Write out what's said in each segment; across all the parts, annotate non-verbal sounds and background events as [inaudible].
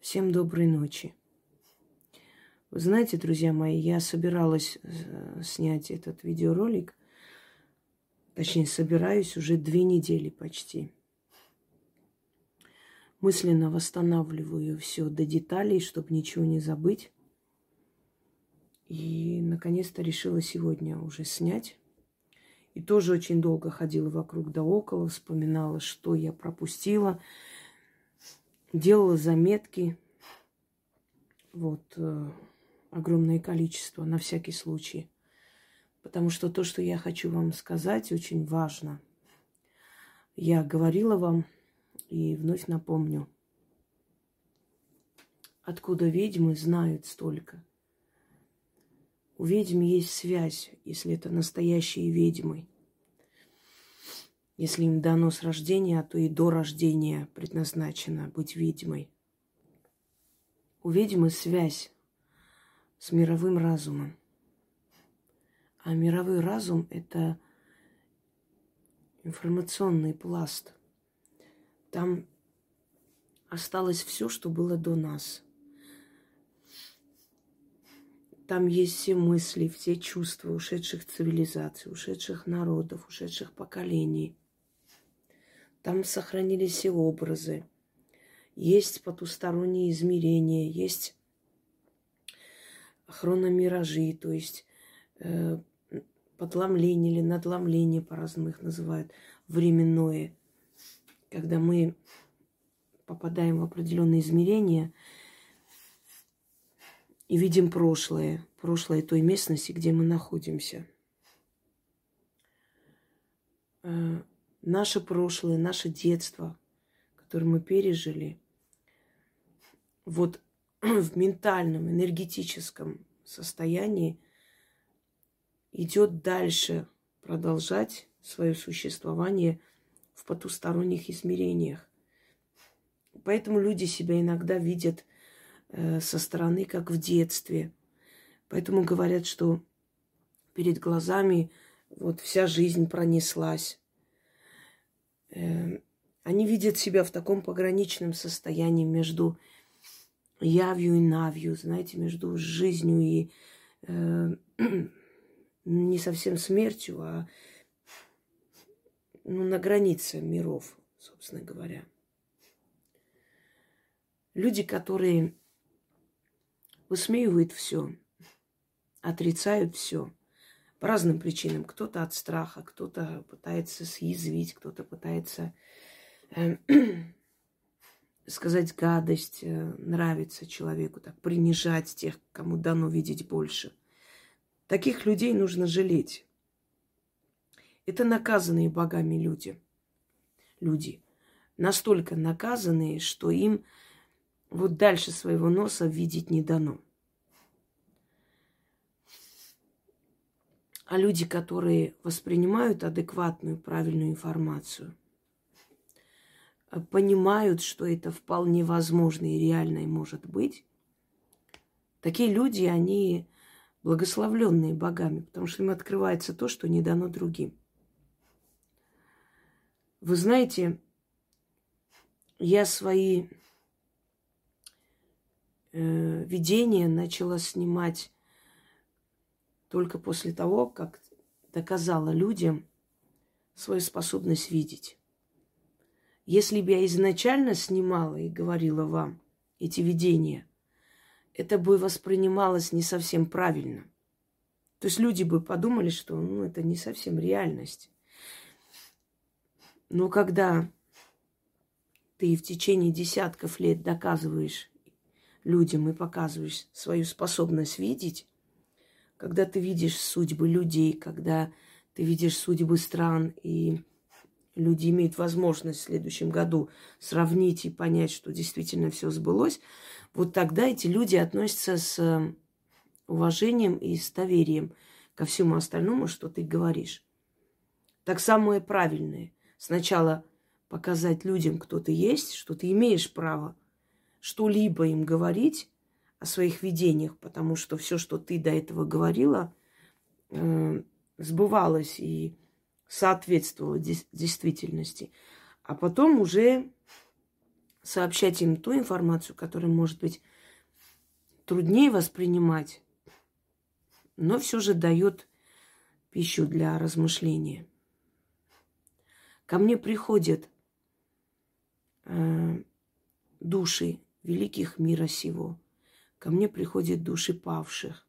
Всем доброй ночи. Вы знаете, друзья мои, я собиралась э, снять этот видеоролик, точнее, собираюсь уже две недели почти. Мысленно восстанавливаю все до деталей, чтобы ничего не забыть. И, наконец-то, решила сегодня уже снять. И тоже очень долго ходила вокруг да около, вспоминала, что я пропустила, делала заметки. Вот, э, огромное количество на всякий случай. Потому что то, что я хочу вам сказать, очень важно. Я говорила вам и вновь напомню. Откуда ведьмы знают столько? У ведьм есть связь, если это настоящие ведьмы. Если им дано с рождения, а то и до рождения предназначено быть ведьмой. У ведьмы связь с мировым разумом. А мировой разум – это информационный пласт. Там осталось все, что было до нас. Там есть все мысли, все чувства ушедших цивилизаций, ушедших народов, ушедших поколений. Там сохранились все образы. Есть потусторонние измерения, есть хрономиражи, то есть э, подломление или надломление, по-разному их называют, временное. Когда мы попадаем в определенные измерения и видим прошлое, прошлое той местности, где мы находимся. Наше прошлое, наше детство, которое мы пережили, вот [clears throat] в ментальном, энергетическом состоянии идет дальше продолжать свое существование в потусторонних измерениях. Поэтому люди себя иногда видят э, со стороны, как в детстве. Поэтому говорят, что перед глазами вот вся жизнь пронеслась. Э, они видят себя в таком пограничном состоянии между явью и навью, знаете, между жизнью и э, [clears throat] не совсем смертью, а ну, на границе миров, собственно говоря. Люди, которые высмеивают все, отрицают все по разным причинам. Кто-то от страха, кто-то пытается съязвить, кто-то пытается э, [clears throat] сказать гадость, э, нравится человеку, так принижать тех, кому дано видеть больше. Таких людей нужно жалеть. Это наказанные богами люди. Люди. Настолько наказанные, что им вот дальше своего носа видеть не дано. А люди, которые воспринимают адекватную, правильную информацию, понимают, что это вполне возможно и реально и может быть, такие люди, они благословленные богами, потому что им открывается то, что не дано другим. Вы знаете, я свои э, видения начала снимать только после того, как доказала людям свою способность видеть. Если бы я изначально снимала и говорила вам эти видения, это бы воспринималось не совсем правильно. То есть люди бы подумали, что ну, это не совсем реальность. Но когда ты в течение десятков лет доказываешь людям и показываешь свою способность видеть, когда ты видишь судьбы людей, когда ты видишь судьбы стран и люди имеют возможность в следующем году сравнить и понять, что действительно все сбылось, вот тогда эти люди относятся с э, уважением и с доверием ко всему остальному, что ты говоришь. Так самое правильное. Сначала показать людям, кто ты есть, что ты имеешь право что-либо им говорить о своих видениях, потому что все, что ты до этого говорила, э, сбывалось и соответствовало действительности. А потом уже сообщать им ту информацию, которая может быть труднее воспринимать, но все же дает пищу для размышления. Ко мне приходят э, души великих мира сего. Ко мне приходят души павших.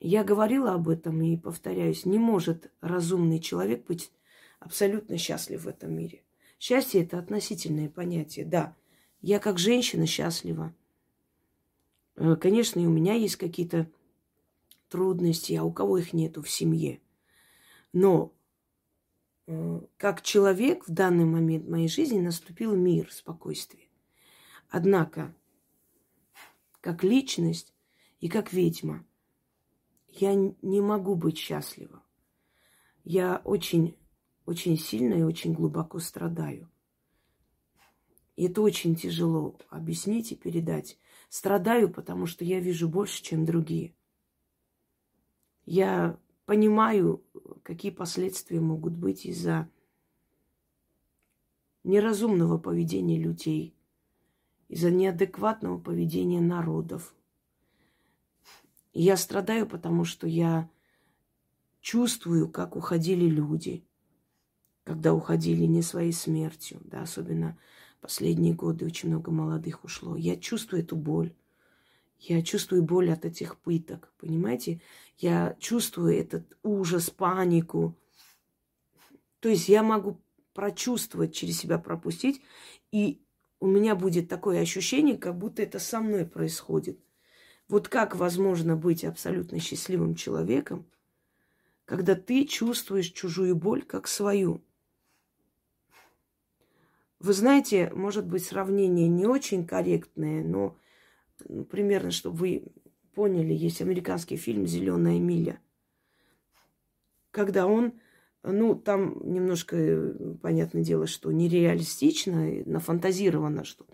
Я говорила об этом и повторяюсь, не может разумный человек быть абсолютно счастлив в этом мире. Счастье – это относительное понятие, да. Я как женщина счастлива. Э, конечно, и у меня есть какие-то трудности, а у кого их нету в семье. Но э, как человек в данный момент моей жизни наступил мир, спокойствие. Однако, как личность и как ведьма, я не могу быть счастлива. Я очень, очень сильно и очень глубоко страдаю. И это очень тяжело объяснить и передать. Страдаю, потому что я вижу больше, чем другие. Я понимаю, какие последствия могут быть из-за неразумного поведения людей, из-за неадекватного поведения народов. Я страдаю, потому что я чувствую, как уходили люди, когда уходили не своей смертью, да, особенно последние годы очень много молодых ушло. Я чувствую эту боль. Я чувствую боль от этих пыток, понимаете? Я чувствую этот ужас, панику. То есть я могу прочувствовать, через себя пропустить, и у меня будет такое ощущение, как будто это со мной происходит. Вот как возможно быть абсолютно счастливым человеком, когда ты чувствуешь чужую боль как свою? Вы знаете, может быть, сравнение не очень корректное, но ну, примерно, чтобы вы поняли, есть американский фильм «Зеленая миля», когда он, ну, там немножко, понятное дело, что нереалистично, нафантазировано, что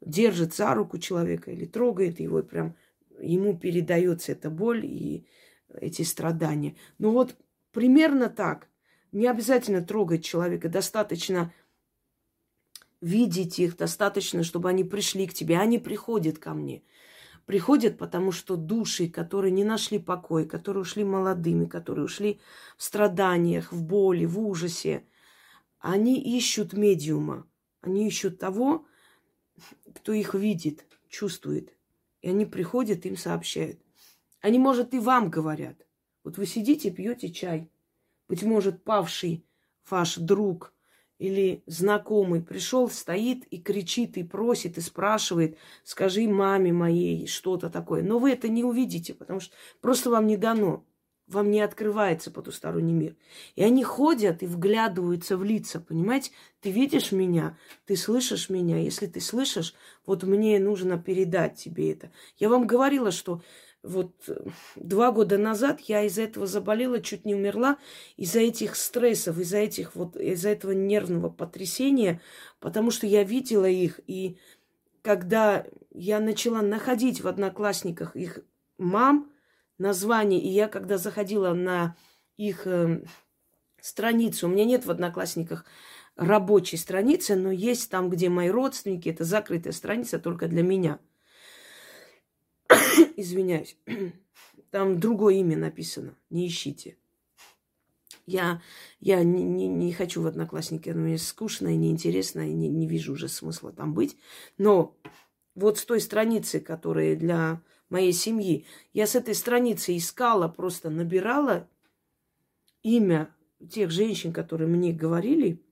держит за руку человека или трогает его, и прям ему передается эта боль и эти страдания. Ну вот примерно так. Не обязательно трогать человека, достаточно видеть их, достаточно, чтобы они пришли к тебе. Они приходят ко мне. Приходят, потому что души, которые не нашли покой, которые ушли молодыми, которые ушли в страданиях, в боли, в ужасе, они ищут медиума. Они ищут того, кто их видит, чувствует. И они приходят, им сообщают. Они, может, и вам говорят. Вот вы сидите, пьете чай. Быть может, павший ваш друг – или знакомый пришел, стоит и кричит, и просит, и спрашивает, скажи маме моей что-то такое. Но вы это не увидите, потому что просто вам не дано. Вам не открывается потусторонний мир. И они ходят и вглядываются в лица, понимаете? Ты видишь меня, ты слышишь меня. Если ты слышишь, вот мне нужно передать тебе это. Я вам говорила, что вот э, два года назад я из-за этого заболела, чуть не умерла, из-за этих стрессов, из-за этих вот, из-за этого нервного потрясения, потому что я видела их, и когда я начала находить в одноклассниках их мам, название, и я когда заходила на их э, страницу, у меня нет в одноклассниках рабочей страницы, но есть там, где мои родственники, это закрытая страница только для меня – [coughs] Извиняюсь. [coughs] Там другое имя написано. Не ищите. Я, я не, не, не хочу в Одноклассники, оно мне скучно и неинтересно, и не, не вижу уже смысла там быть. Но вот с той страницы, которая для моей семьи, я с этой страницы искала, просто набирала имя тех женщин, которые мне говорили.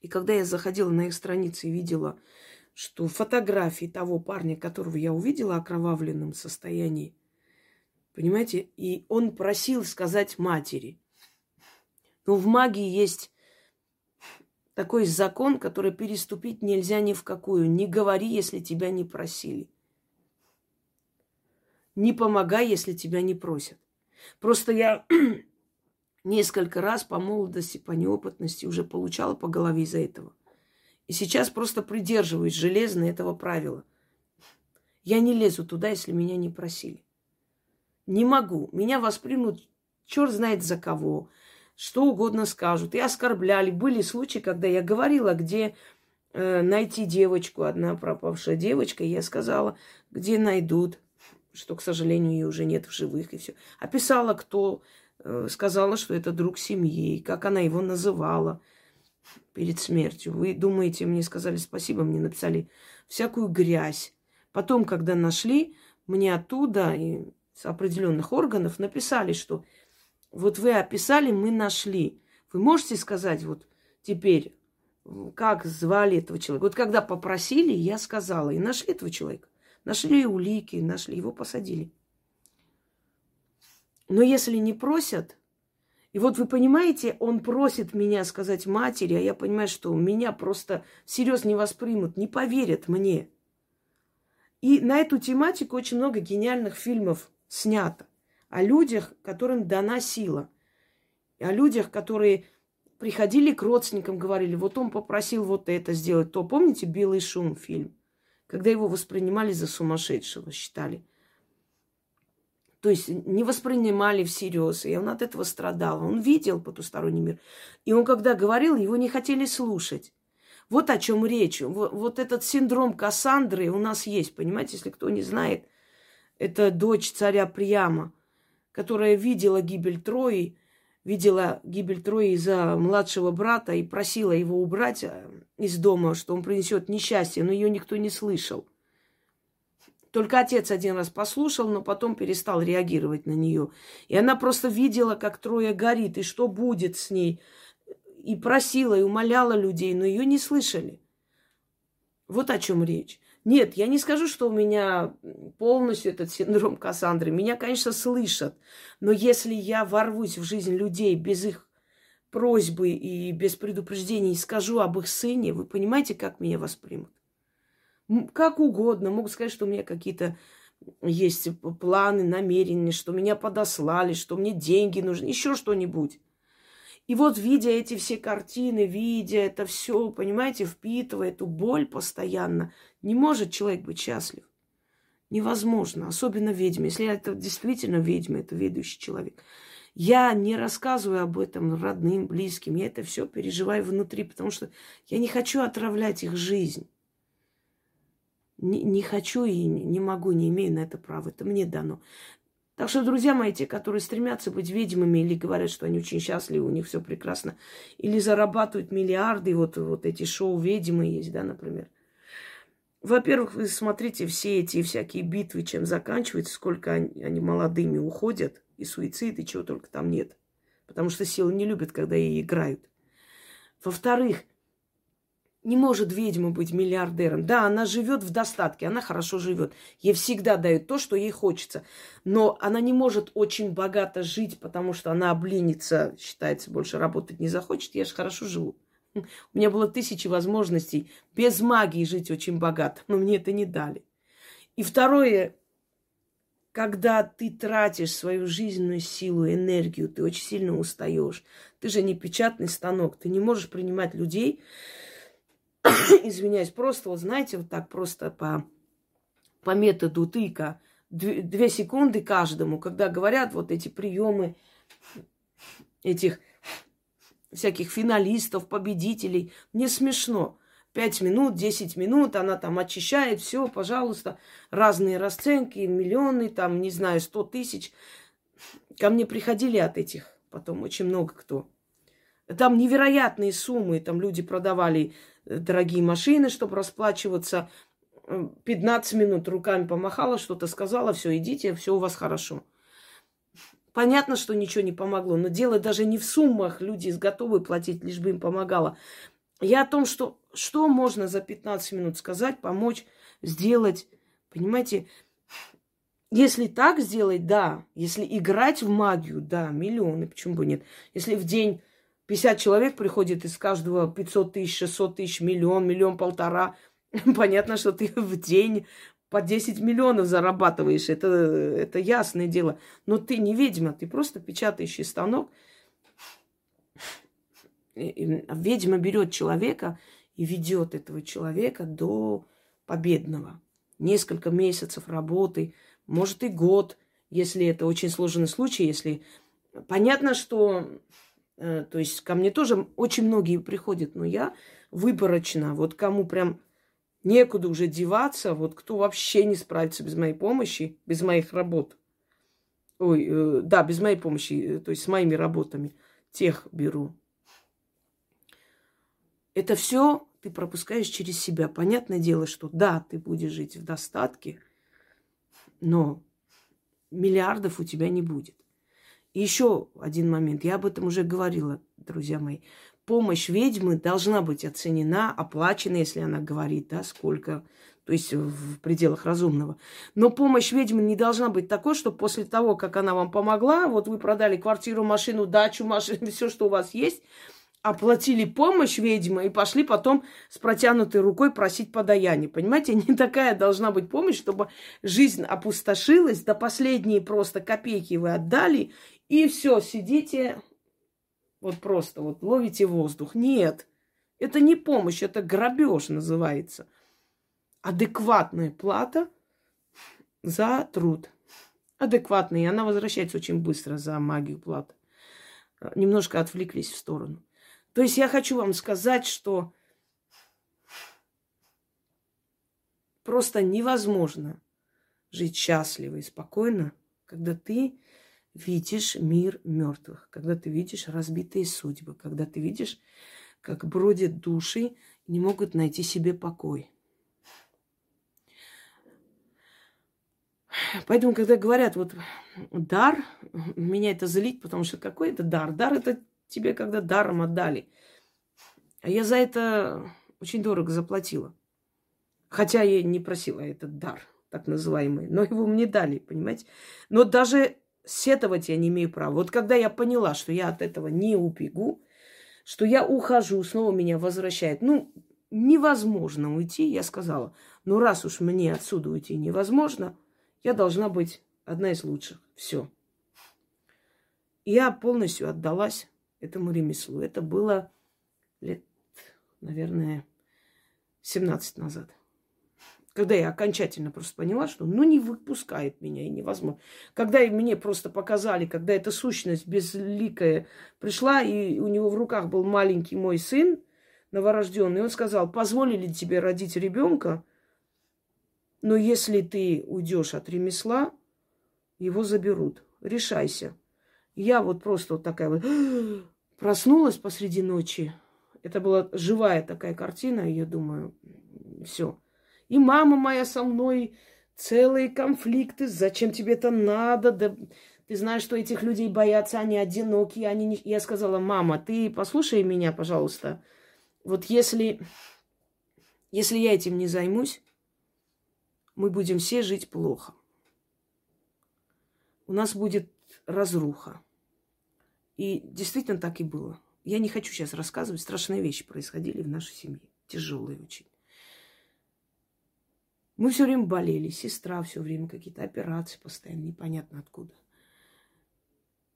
И когда я заходила на их страницы и видела что фотографии того парня, которого я увидела в окровавленном состоянии, понимаете, и он просил сказать матери. Но в магии есть такой закон, который переступить нельзя ни в какую. Не говори, если тебя не просили. Не помогай, если тебя не просят. Просто я [clears throat] несколько раз по молодости, по неопытности уже получала по голове из-за этого – и сейчас просто придерживаюсь железно этого правила. Я не лезу туда, если меня не просили. Не могу. Меня воспримут черт знает за кого. Что угодно скажут. И оскорбляли. Были случаи, когда я говорила, где э, найти девочку, одна пропавшая девочка. Я сказала, где найдут, что, к сожалению, ее уже нет в живых и все. Описала, кто, э, сказала, что это друг семьи, как она его называла перед смертью. Вы думаете, мне сказали спасибо, мне написали всякую грязь. Потом, когда нашли, мне оттуда и с определенных органов написали, что вот вы описали, мы нашли. Вы можете сказать вот теперь, как звали этого человека? Вот когда попросили, я сказала, и нашли этого человека. Нашли улики, нашли, его посадили. Но если не просят, и вот вы понимаете, он просит меня сказать матери, а я понимаю, что меня просто всерьез не воспримут, не поверят мне. И на эту тематику очень много гениальных фильмов снято. О людях, которым дана сила. О людях, которые приходили к родственникам, говорили, вот он попросил вот это сделать, то. Помните «Белый шум» фильм? Когда его воспринимали за сумасшедшего, считали. То есть не воспринимали всерьез, и он от этого страдал. Он видел потусторонний мир. И он, когда говорил, его не хотели слушать. Вот о чем речь. Вот, вот этот синдром Кассандры у нас есть, понимаете, если кто не знает. Это дочь царя Прияма, которая видела гибель Трои, видела гибель Трои из-за младшего брата и просила его убрать э, из дома, что он принесет несчастье, но ее никто не слышал. Только отец один раз послушал, но потом перестал реагировать на нее. И она просто видела, как Троя горит, и что будет с ней. И просила, и умоляла людей, но ее не слышали. Вот о чем речь. Нет, я не скажу, что у меня полностью этот синдром Кассандры. Меня, конечно, слышат. Но если я ворвусь в жизнь людей без их просьбы и без предупреждений и скажу об их сыне, вы понимаете, как меня воспримут? Как угодно. Могут сказать, что у меня какие-то есть планы, намерения, что меня подослали, что мне деньги нужны, еще что-нибудь. И вот, видя эти все картины, видя это все, понимаете, впитывая эту боль постоянно, не может человек быть счастлив. Невозможно, особенно ведьме. Если это действительно ведьма, это ведущий человек. Я не рассказываю об этом родным, близким. Я это все переживаю внутри, потому что я не хочу отравлять их жизнь. Не, не хочу и не могу, не имею на это права. Это мне дано. Так что, друзья мои, те, которые стремятся быть ведьмами или говорят, что они очень счастливы, у них все прекрасно, или зарабатывают миллиарды, вот, вот эти шоу ведьмы есть, да, например. Во-первых, вы смотрите все эти всякие битвы, чем заканчиваются, сколько они, они молодыми уходят, и суицид, и чего только там нет. Потому что силы не любят, когда ей играют. Во-вторых, не может ведьма быть миллиардером. Да, она живет в достатке, она хорошо живет. Ей всегда дают то, что ей хочется. Но она не может очень богато жить, потому что она обленится, считается, больше работать не захочет. Я же хорошо живу. [laughs] У меня было тысячи возможностей без магии жить очень богато, но мне это не дали. И второе, когда ты тратишь свою жизненную силу, энергию, ты очень сильно устаешь. Ты же не печатный станок, ты не можешь принимать людей, [coughs] извиняюсь, просто, вот знаете, вот так просто по, по методу тыка, две, секунды каждому, когда говорят вот эти приемы этих всяких финалистов, победителей, мне смешно. Пять минут, десять минут, она там очищает, все, пожалуйста, разные расценки, миллионы, там, не знаю, сто тысяч. Ко мне приходили от этих потом очень много кто. Там невероятные суммы, там люди продавали дорогие машины, чтобы расплачиваться. 15 минут руками помахала, что-то сказала, все, идите, все у вас хорошо. Понятно, что ничего не помогло, но дело даже не в суммах, люди готовы платить, лишь бы им помогало. Я о том, что, что можно за 15 минут сказать, помочь, сделать. Понимаете, если так сделать, да. Если играть в магию, да, миллионы, почему бы нет. Если в день 50 человек приходит, из каждого 500 тысяч, 600 тысяч, миллион, миллион, полтора. [laughs] Понятно, что ты в день по 10 миллионов зарабатываешь. Это, это ясное дело. Но ты не ведьма, ты просто печатающий станок. ведьма берет человека и ведет этого человека до победного. Несколько месяцев работы, может и год, если это очень сложный случай, если понятно, что то есть ко мне тоже очень многие приходят, но я выборочно. Вот кому прям некуда уже деваться, вот кто вообще не справится без моей помощи, без моих работ. Ой, э, да, без моей помощи, э, то есть с моими работами. Тех беру. Это все ты пропускаешь через себя. Понятное дело, что да, ты будешь жить в достатке, но миллиардов у тебя не будет. Еще один момент. Я об этом уже говорила, друзья мои. Помощь ведьмы должна быть оценена, оплачена, если она говорит, да, сколько, то есть в пределах разумного. Но помощь ведьмы не должна быть такой, что после того, как она вам помогла, вот вы продали квартиру, машину, дачу, машину, [laughs] все, что у вас есть, оплатили помощь ведьмы и пошли потом с протянутой рукой просить подаяние. Понимаете, [laughs] не такая должна быть помощь, чтобы жизнь опустошилась, до последней просто копейки вы отдали, и все, сидите вот просто вот ловите воздух. Нет, это не помощь, это грабеж называется. Адекватная плата за труд. Адекватная, и она возвращается очень быстро за магию платы. Немножко отвлеклись в сторону. То есть я хочу вам сказать, что просто невозможно жить счастливо и спокойно, когда ты видишь мир мертвых, когда ты видишь разбитые судьбы, когда ты видишь, как бродят души и не могут найти себе покой. Поэтому, когда говорят, вот дар, меня это злит, потому что какой это дар? Дар это тебе когда даром отдали. А я за это очень дорого заплатила. Хотя я не просила этот дар, так называемый. Но его мне дали, понимаете? Но даже сетовать я не имею права. Вот когда я поняла, что я от этого не убегу, что я ухожу, снова меня возвращает. Ну, невозможно уйти, я сказала. Но раз уж мне отсюда уйти невозможно, я должна быть одна из лучших. Все. Я полностью отдалась этому ремеслу. Это было лет, наверное, 17 назад. Когда я окончательно просто поняла, что ну не выпускает меня и невозможно. Когда мне просто показали, когда эта сущность безликая пришла, и у него в руках был маленький мой сын, новорожденный, он сказал, позволили тебе родить ребенка, но если ты уйдешь от ремесла, его заберут. Решайся. Я вот просто вот такая вот [gasps] проснулась посреди ночи. Это была живая такая картина, я думаю, все. И мама моя со мной, целые конфликты, зачем тебе это надо, да ты знаешь, что этих людей боятся, они одинокие, они не... Я сказала, мама, ты послушай меня, пожалуйста. Вот если, если я этим не займусь, мы будем все жить плохо. У нас будет разруха. И действительно так и было. Я не хочу сейчас рассказывать, страшные вещи происходили в нашей семье, тяжелые очень. Мы все время болели, сестра все время какие-то операции постоянно, непонятно откуда.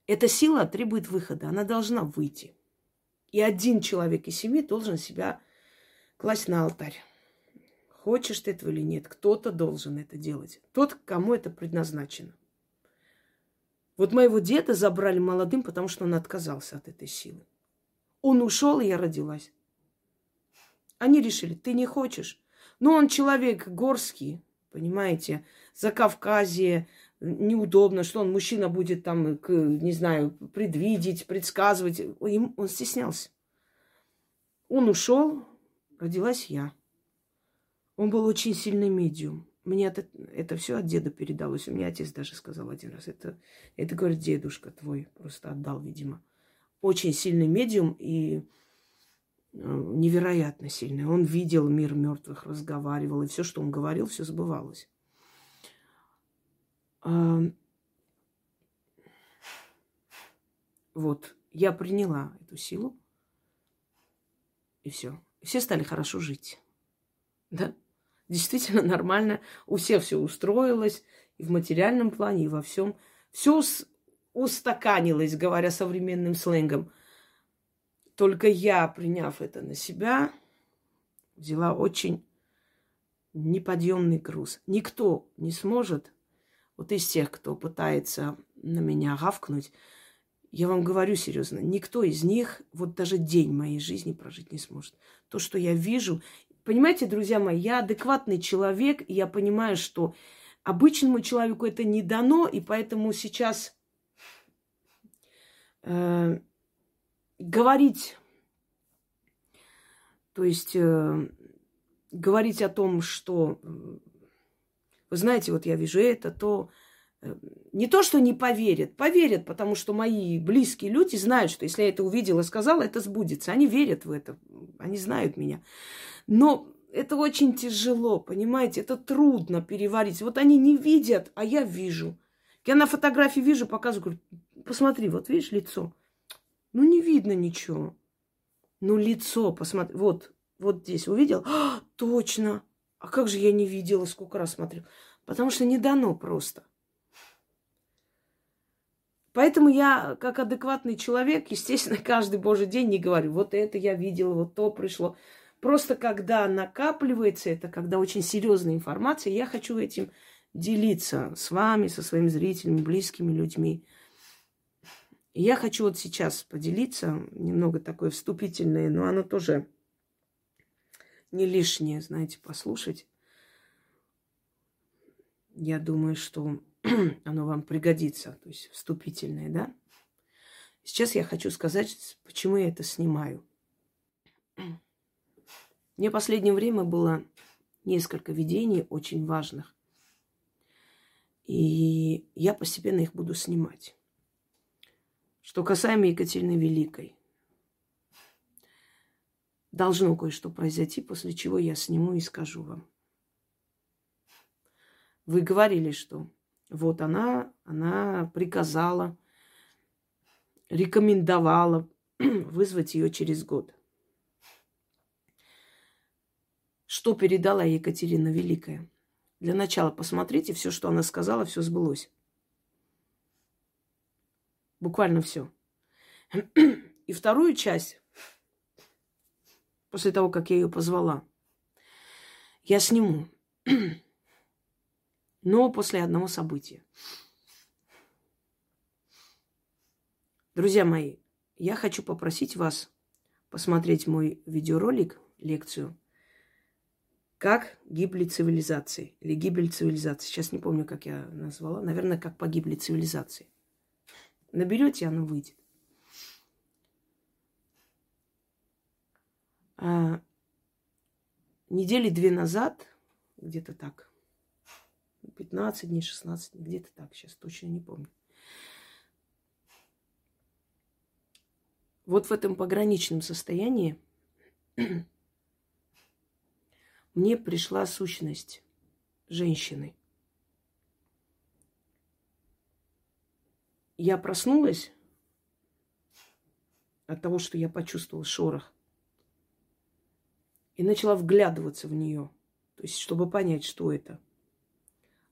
Эта сила требует выхода, она должна выйти. И один человек из семьи должен себя класть на алтарь. Хочешь ты этого или нет, кто-то должен это делать. Тот, кому это предназначено. Вот моего деда забрали молодым, потому что он отказался от этой силы. Он ушел, и я родилась. Они решили, ты не хочешь. Но он человек горский, понимаете, за Кавказье, неудобно, что он, мужчина, будет там, не знаю, предвидеть, предсказывать. Он стеснялся. Он ушел, родилась я. Он был очень сильный медиум. Мне это, это все от деда передалось. У меня отец даже сказал один раз. Это, это говорит, дедушка твой просто отдал, видимо. Очень сильный медиум и э, невероятно сильный. Он видел мир мертвых, разговаривал, и все, что он говорил, все сбывалось. А, вот, я приняла эту силу, и все. Все стали хорошо жить. Да? действительно нормально, у всех все устроилось, и в материальном плане, и во всем. Все устаканилось, говоря современным сленгом. Только я, приняв это на себя, взяла очень неподъемный груз. Никто не сможет, вот из тех, кто пытается на меня гавкнуть, Я вам говорю серьезно, никто из них вот даже день моей жизни прожить не сможет. То, что я вижу, понимаете, друзья мои, я адекватный человек, и я понимаю, что обычному человеку это не дано, и поэтому сейчас э, говорить, то есть э, говорить о том, что, вы знаете, вот я вижу это, то Э, не то, что не поверят, поверят, потому что мои близкие люди знают, что если я это увидела, сказала, это сбудется. Они верят в это, они знают меня. Но это очень тяжело, понимаете, это трудно переварить. Вот они не видят, а я вижу. Я на фотографии вижу, показываю, говорю, посмотри, вот видишь лицо. Ну, не видно ничего. Ну, лицо, посмотри, вот, вот здесь увидел? А, точно. А как же я не видела, сколько раз смотрел? Потому что не дано просто. Поэтому я, как адекватный человек, естественно, [laughs] каждый божий день не говорю, вот это я видела, вот то пришло. Просто когда накапливается это, когда очень серьезная информация, я хочу этим делиться с вами, со своими зрителями, близкими людьми. Я хочу вот сейчас поделиться, немного такое вступительное, но оно тоже не лишнее, знаете, послушать. Я думаю, что [clears throat] оно вам пригодится, то есть вступительное, да? Сейчас я хочу сказать, почему я это снимаю. [clears throat] Мне в последнее время было несколько видений очень важных. И я постепенно их буду снимать. Что касаемо Екатерины Великой. Должно кое-что произойти, после чего я сниму и скажу вам. Вы говорили, что вот она, она приказала, рекомендовала [clears throat] вызвать ее через год. Что передала Екатерина Великая? Для начала посмотрите, все, что она сказала, все сбылось. Буквально все. И вторую часть, после того, как я ее позвала, я сниму но после одного события. Друзья мои, я хочу попросить вас посмотреть мой видеоролик, лекцию «Как гибли цивилизации» или «Гибель цивилизации». Сейчас не помню, как я назвала. Наверное, «Как погибли цивилизации». Наберете, оно выйдет. А, недели две назад, где-то так, 15 дней, 16 дней, где-то так, сейчас точно не помню. Вот в этом пограничном состоянии [clears throat] мне пришла сущность женщины. Я проснулась от того, что я почувствовала шорох. И начала вглядываться в нее. То есть, чтобы понять, что это –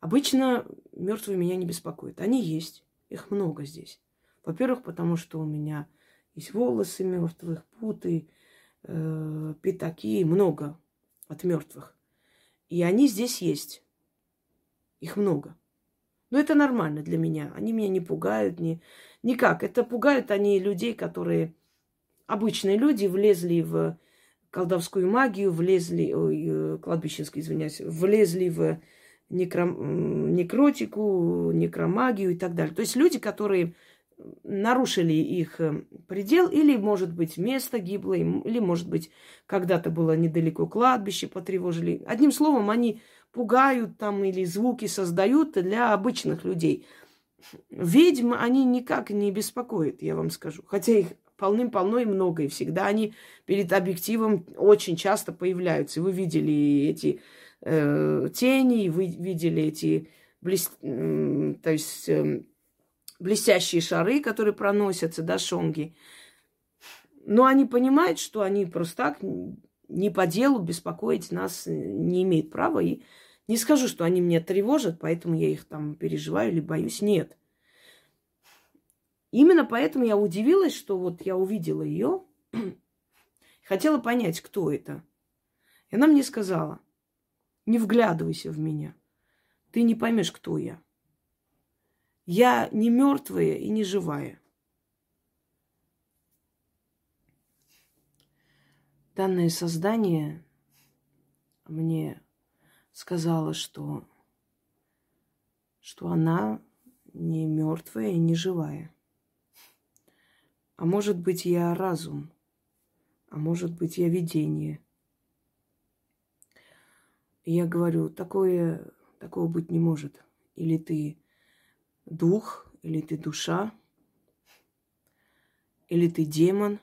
Обычно мертвые меня не беспокоят. Они есть. Их много здесь. Во-первых, потому что у меня есть волосы мертвых, путы, э, пятаки, много от мертвых. И они здесь есть. Их много. Но это нормально для меня. Они меня не пугают, не, никак. Это пугают они людей, которые обычные люди влезли в колдовскую магию, влезли, ой, э, кладбищенскую, извиняюсь, влезли в некро... некротику, некромагию и так далее. То есть люди, которые нарушили их э, предел, или, может быть, место гиблое, или, может быть, когда-то было недалеко кладбище, потревожили. Одним словом, они пугают там или звуки создают для обычных людей. Ведьм они никак не беспокоят, я вам скажу. Хотя их полным-полно и много, и всегда они перед объективом очень часто появляются. Вы видели эти э, тени, вы видели эти блес... то есть, э, блестящие шары, которые проносятся, да, шонги. Но они понимают, что они просто так не по делу беспокоить нас не имеют права. И не скажу, что они меня тревожат, поэтому я их там переживаю или боюсь. Нет. Именно поэтому я удивилась, что вот я увидела ее, [clears throat] хотела понять, кто это. И она мне сказала, не вглядывайся в меня, ты не поймешь, кто я. Я не мертвая и не живая. Данное создание мне сказала, что, что она не мертвая и не живая. А может быть, я разум, а может быть, я видение. И я говорю, такое, такого быть не может. Или ты дух, или ты душа, или ты демон,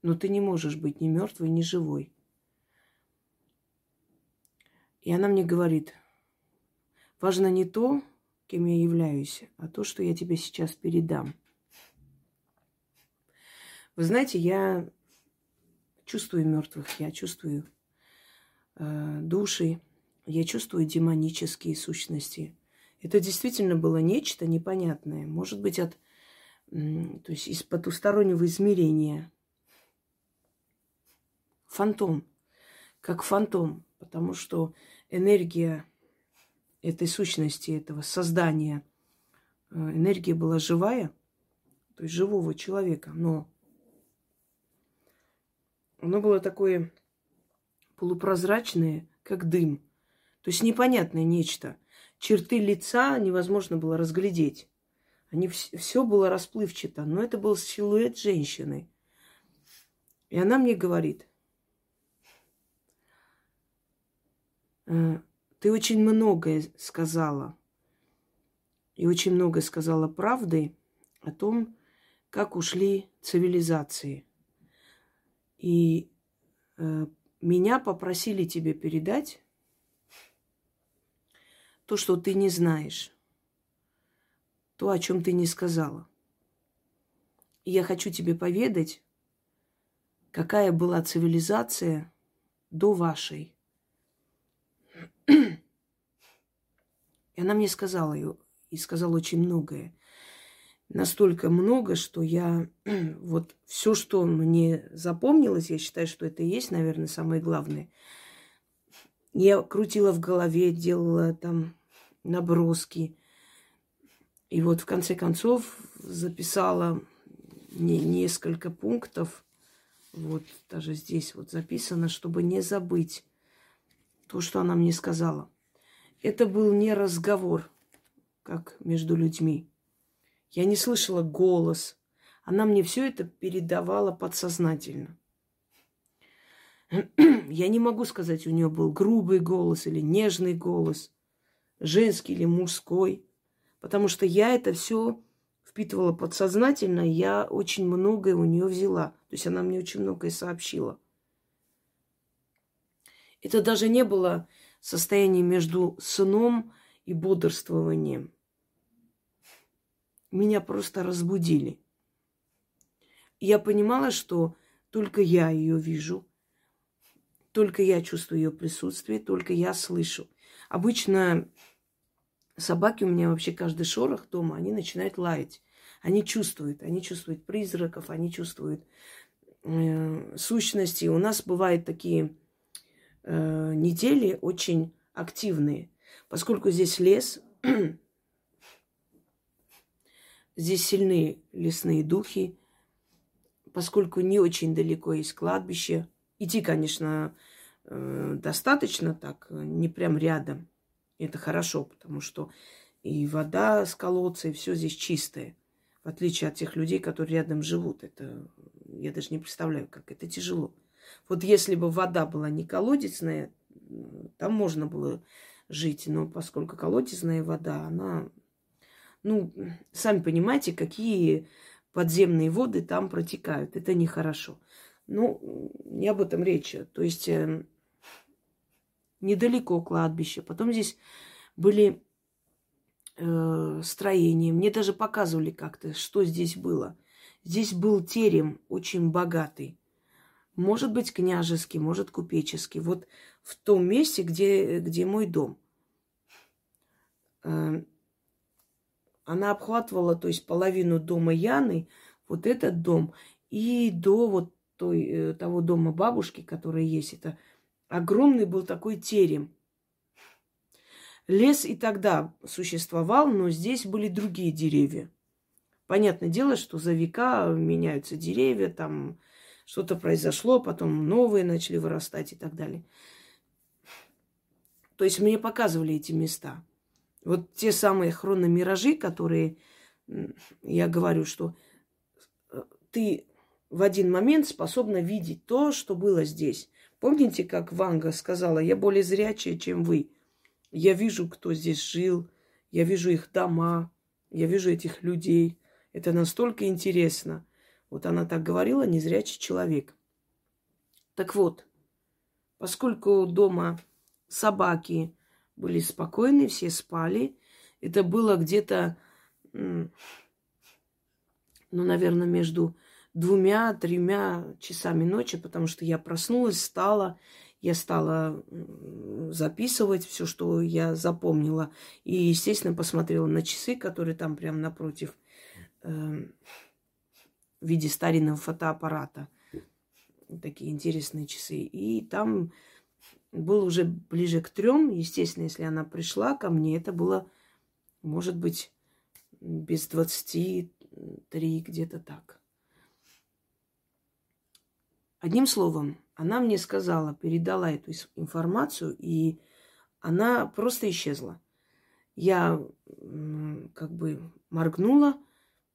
но ты не можешь быть ни мертвой, ни живой. И она мне говорит, важно не то, кем я являюсь, а то, что я тебе сейчас передам. Вы знаете, я чувствую мертвых, я чувствую э, души, я чувствую демонические сущности. Это действительно было нечто непонятное, может быть, от, то есть из потустороннего измерения. Фантом, как фантом, потому что энергия этой сущности, этого создания, э, энергия была живая, то есть живого человека, но оно было такое полупрозрачное, как дым. То есть непонятное нечто. Черты лица невозможно было разглядеть. Они, все было расплывчато, но это был силуэт женщины. И она мне говорит, ты очень многое сказала. И очень многое сказала правды о том, как ушли цивилизации. И э, меня попросили тебе передать то, что ты не знаешь, то, о чем ты не сказала. И я хочу тебе поведать, какая была цивилизация до вашей. И она мне сказала ее, и сказала очень многое. Настолько много, что я [clears throat] вот все, что мне запомнилось, я считаю, что это и есть, наверное, самое главное. Я крутила в голове, делала там наброски. И вот в конце концов записала не, несколько пунктов. Вот даже здесь вот записано, чтобы не забыть то, что она мне сказала. Это был не разговор, как между людьми. Я не слышала голос. Она мне все это передавала подсознательно. [clears throat] Я не могу сказать, у нее был грубый голос или нежный голос, женский или мужской, потому что я это все впитывала подсознательно, я очень многое у нее взяла. То есть она мне очень многое сообщила. Это даже не было состояние между сном и бодрствованием. Меня просто разбудили. Я понимала, что только я ее вижу, только я чувствую ее присутствие, только я слышу. Обычно собаки у меня вообще каждый шорох дома, они начинают лаять. Они чувствуют, они чувствуют призраков, они чувствуют э, сущности. У нас бывают такие э, недели очень активные, поскольку здесь лес, [clears throat] здесь сильные лесные духи, поскольку не очень далеко есть кладбище. Идти, конечно, э, достаточно так, не прям рядом. Это хорошо, потому что и вода с колодца, и все здесь чистое. В отличие от тех людей, которые рядом живут. Это я даже не представляю, как это тяжело. Вот если бы вода была не колодезная, там можно было жить. Но поскольку колодезная вода, она... Ну, сами понимаете, какие подземные воды там протекают. Это нехорошо. Ну, не об этом речь. То есть э, недалеко кладбище. Потом здесь были э, строения. Мне даже показывали как-то, что здесь было. Здесь был терем очень богатый. Может быть, княжеский, может, купеческий. Вот в том месте, где, где мой дом. Э, она обхватывала, то есть половину дома Яны, вот этот дом, и до вот той, э, того дома бабушки, который есть. Это огромный был такой терем. Лес и тогда существовал, но здесь были другие деревья. Понятное дело, что за века меняются деревья, там что-то произошло, потом новые начали вырастать и так далее. То есть мне показывали эти места. Вот те самые хрономиражи, которые я говорю, что э, ты в один момент способна видеть то, что было здесь. Помните, как Ванга сказала, я более зрячая, чем вы. Я вижу, кто здесь жил, я вижу их дома, я вижу этих людей. Это настолько интересно. Вот она так говорила, незрячий человек. Так вот, поскольку дома собаки были спокойны, все спали, это было где-то, ну, наверное, между двумя-тремя часами ночи, потому что я проснулась, встала, я стала записывать все, что я запомнила. И, естественно, посмотрела на часы, которые там прямо напротив э, в виде старинного фотоаппарата. Такие интересные часы. И там было уже ближе к трем. Естественно, если она пришла ко мне, это было, может быть, без двадцати три, где-то так. Одним словом, она мне сказала, передала эту информацию, и она просто исчезла. Я как бы моргнула,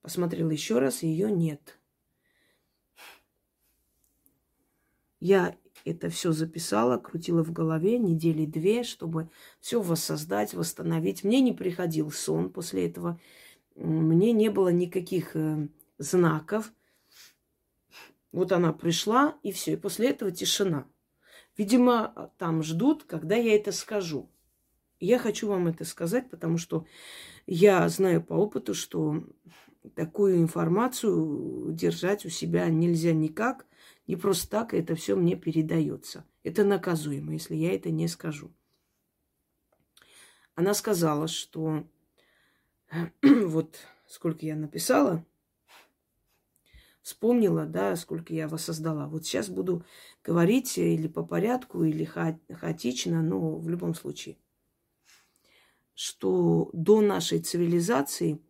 посмотрела еще раз, ее нет. Я это все записала, крутила в голове недели две, чтобы все воссоздать, восстановить. Мне не приходил сон после этого. Мне не было никаких э, знаков. Вот она пришла, и все. И после этого тишина. Видимо, там ждут, когда я это скажу. я хочу вам это сказать, потому что я знаю по опыту, что такую информацию держать у себя нельзя никак. Не просто так это все мне передается. Это наказуемо, если я это не скажу. Она сказала, что [clears throat] вот сколько я написала, вспомнила, да, сколько я воссоздала. Вот сейчас буду говорить или по порядку, или ха- хаотично, но в любом случае. Что до нашей цивилизации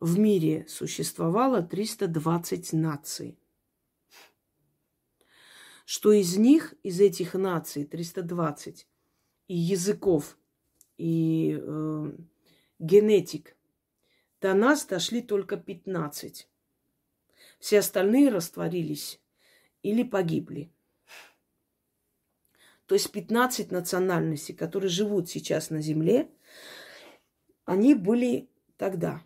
в мире существовало 320 наций. Что из них, из этих наций, 320, и языков, и э, генетик, до нас дошли только 15. Все остальные растворились или погибли. То есть 15 национальностей, которые живут сейчас на Земле, они были тогда.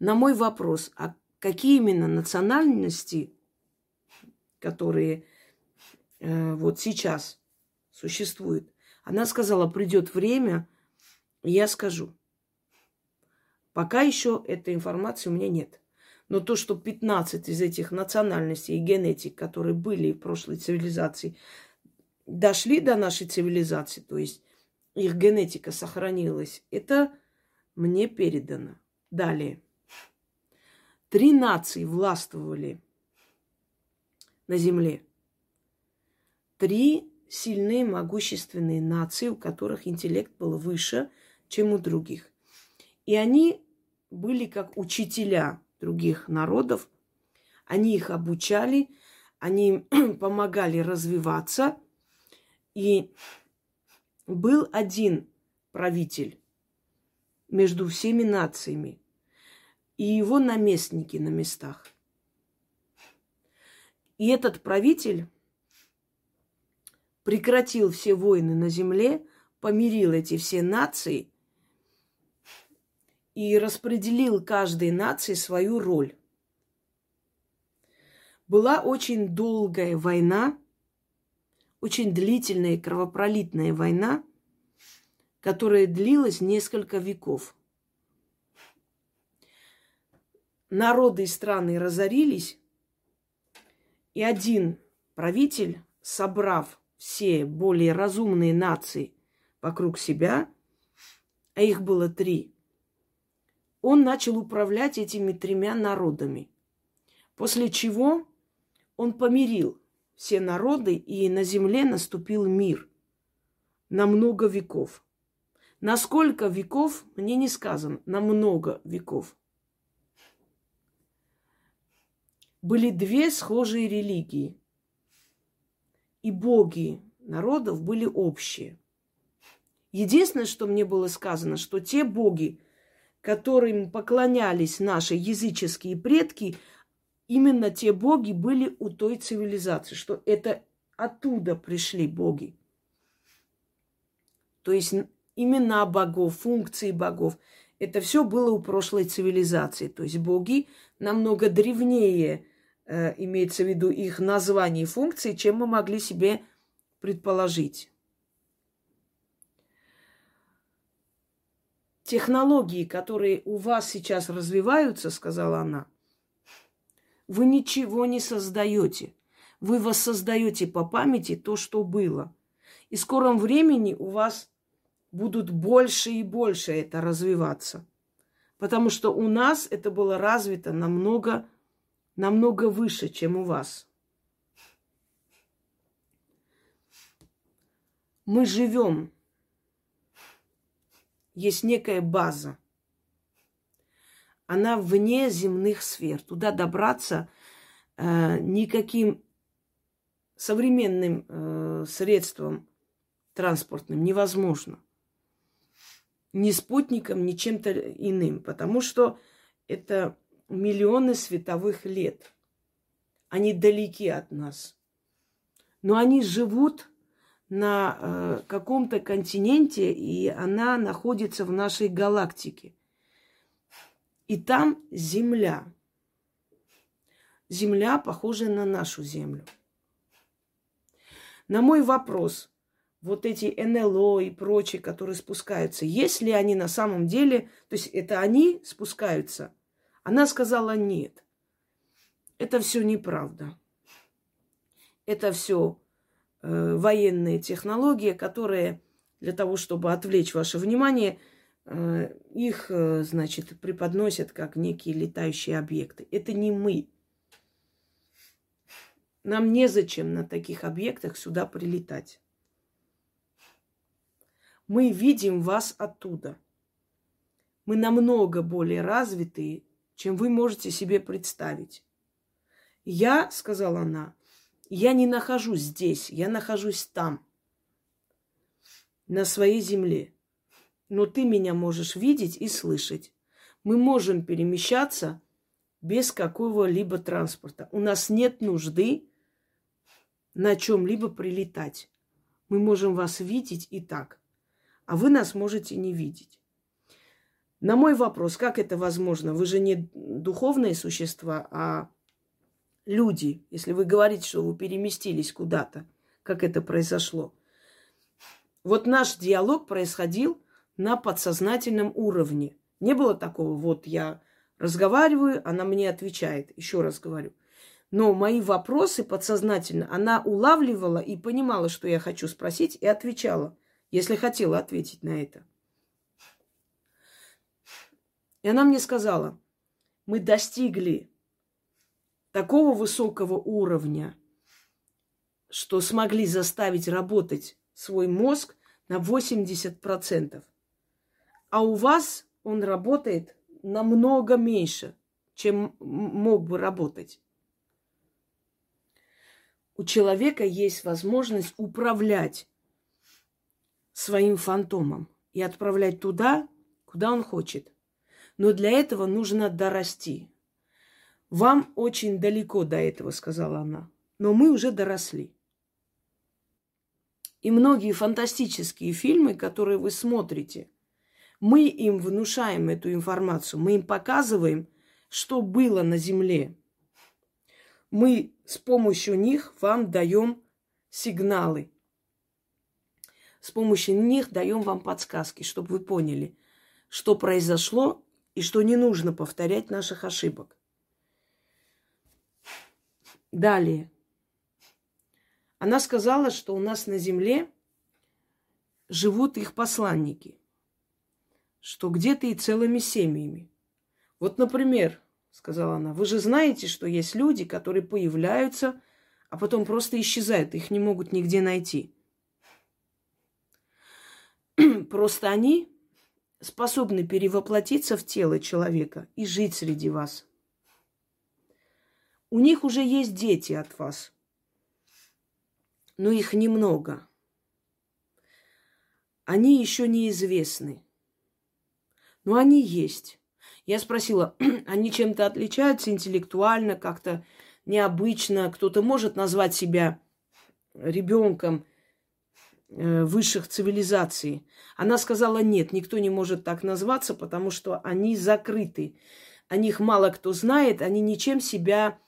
На мой вопрос, а какие именно национальности, которые э, вот сейчас существуют, она сказала, придет время, я скажу. Пока еще этой информации у меня нет. Но то, что 15 из этих национальностей и генетик, которые были в прошлой цивилизации, дошли до нашей цивилизации, то есть их генетика сохранилась, это мне передано. Далее. Три нации властвовали на Земле. Три сильные, могущественные нации, у которых интеллект был выше, чем у других. И они были как учителя других народов. Они их обучали, они [clears throat] помогали развиваться. И был один правитель между всеми нациями и его наместники на местах. И этот правитель прекратил все войны на земле, помирил эти все нации и распределил каждой нации свою роль. Была очень долгая война, очень длительная кровопролитная война, которая длилась несколько веков. Народы и страны разорились, и один правитель, собрав все более разумные нации вокруг себя, а их было три, он начал управлять этими тремя народами. После чего он помирил все народы, и на земле наступил мир на много веков. На сколько веков, мне не сказано, на много веков. Были две схожие религии. И боги народов были общие. Единственное, что мне было сказано, что те боги, которым поклонялись наши языческие предки, именно те боги были у той цивилизации, что это оттуда пришли боги. То есть имена богов, функции богов, это все было у прошлой цивилизации. То есть боги намного древнее, э, имеется в виду их название и функции, чем мы могли себе предположить. Технологии, которые у вас сейчас развиваются, сказала она, вы ничего не создаете. Вы воссоздаете по памяти то, что было. И в скором времени у вас будут больше и больше это развиваться. Потому что у нас это было развито намного, намного выше, чем у вас. Мы живем. Есть некая база. Она вне земных сфер. Туда добраться э, никаким современным э, средством транспортным невозможно. Ни спутником, ни чем-то иным. Потому что это миллионы световых лет. Они далеки от нас. Но они живут на э, каком-то континенте, и она находится в нашей галактике. И там Земля. Земля похожа на нашу Землю. На мой вопрос, вот эти НЛО и прочие, которые спускаются, есть ли они на самом деле, то есть это они спускаются? Она сказала нет. Это все неправда. Это все э, военные технологии, которые для того, чтобы отвлечь ваше внимание, э, их, э, значит, преподносят как некие летающие объекты. Это не мы. Нам незачем на таких объектах сюда прилетать. Мы видим вас оттуда. Мы намного более развитые, чем вы можете себе представить. Я, сказала она, я не нахожусь здесь, я нахожусь там, на своей земле. Но ты меня можешь видеть и слышать. Мы можем перемещаться без какого-либо транспорта. У нас нет нужды на чем-либо прилетать. Мы можем вас видеть и так, а вы нас можете не видеть. На мой вопрос, как это возможно? Вы же не духовные существа, а люди, если вы говорите, что вы переместились куда-то, как это произошло. Вот наш диалог происходил на подсознательном уровне. Не было такого, вот я разговариваю, она мне отвечает. Еще раз говорю. Но мои вопросы подсознательно она улавливала и понимала, что я хочу спросить, и отвечала, если хотела ответить на это. И она мне сказала, мы достигли такого высокого уровня, что смогли заставить работать свой мозг на 80%. А у вас он работает намного меньше, чем мог бы работать. У человека есть возможность управлять своим фантомом и отправлять туда, куда он хочет. Но для этого нужно дорасти. Вам очень далеко до этого, сказала она. Но мы уже доросли. И многие фантастические фильмы, которые вы смотрите, мы им внушаем эту информацию, мы им показываем, что было на Земле. Мы с помощью них вам даем сигналы. С помощью них даем вам подсказки, чтобы вы поняли, что произошло и что не нужно повторять наших ошибок. Далее. Она сказала, что у нас на земле живут их посланники, что где-то и целыми семьями. Вот, например, сказала она, вы же знаете, что есть люди, которые появляются, а потом просто исчезают, их не могут нигде найти. [clears throat] Просто они способны перевоплотиться в тело человека и жить среди вас – у них уже есть дети от вас. Но их немного. Они еще неизвестны. Но они есть. Я спросила, [clears throat] они чем-то отличаются интеллектуально, как-то необычно? Кто-то может назвать себя ребенком высших цивилизаций? Она сказала, нет, никто не может так назваться, потому что они закрыты. О них мало кто знает, они ничем себя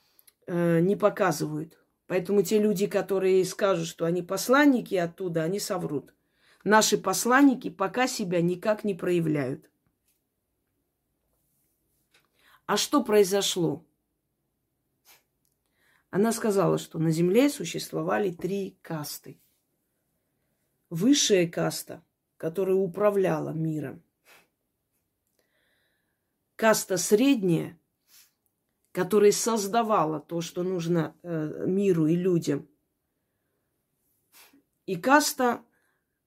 э, не показывают. Поэтому те люди, которые скажут, что они посланники оттуда, они соврут. Наши посланники пока себя никак не проявляют. А что произошло? Она сказала, что на Земле существовали три касты. Высшая каста, которая управляла миром. Каста средняя, которая создавала то, что нужно э, миру и людям. И каста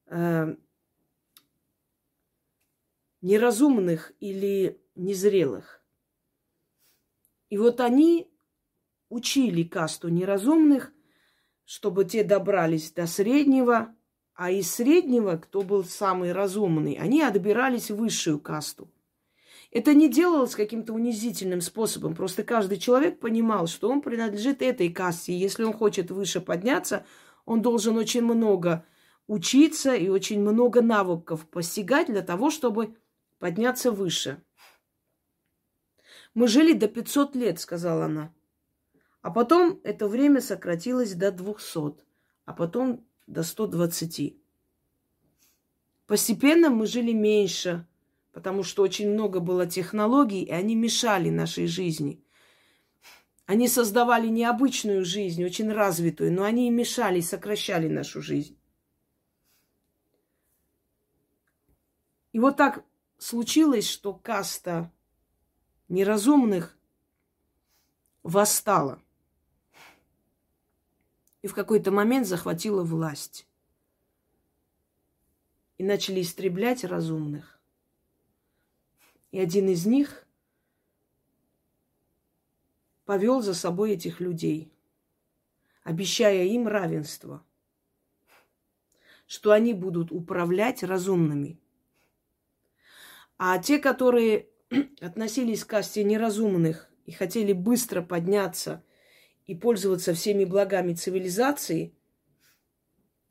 э, неразумных или незрелых. И вот они учили касту неразумных, чтобы те добрались до среднего, а из среднего, кто был самый разумный, они отбирались в высшую касту. Это не делалось каким-то унизительным способом. Просто каждый человек понимал, что он принадлежит этой касте. И если он хочет выше подняться, он должен очень много учиться и очень много навыков постигать для того, чтобы подняться выше. Мы жили до 500 лет, сказала она. А потом это время сократилось до 200, а потом до 120. Постепенно мы жили меньше, потому что очень много было технологий, и они мешали нашей жизни. Они создавали необычную жизнь, очень развитую, но они и мешали, и сокращали нашу жизнь. И вот так случилось, что каста неразумных восстала и в какой-то момент захватила власть. И начали истреблять разумных. И один из них повел за собой этих людей, обещая им равенство, что они будут управлять разумными. А те, которые [clears throat] относились к касте неразумных и хотели быстро подняться и пользоваться всеми благами цивилизации,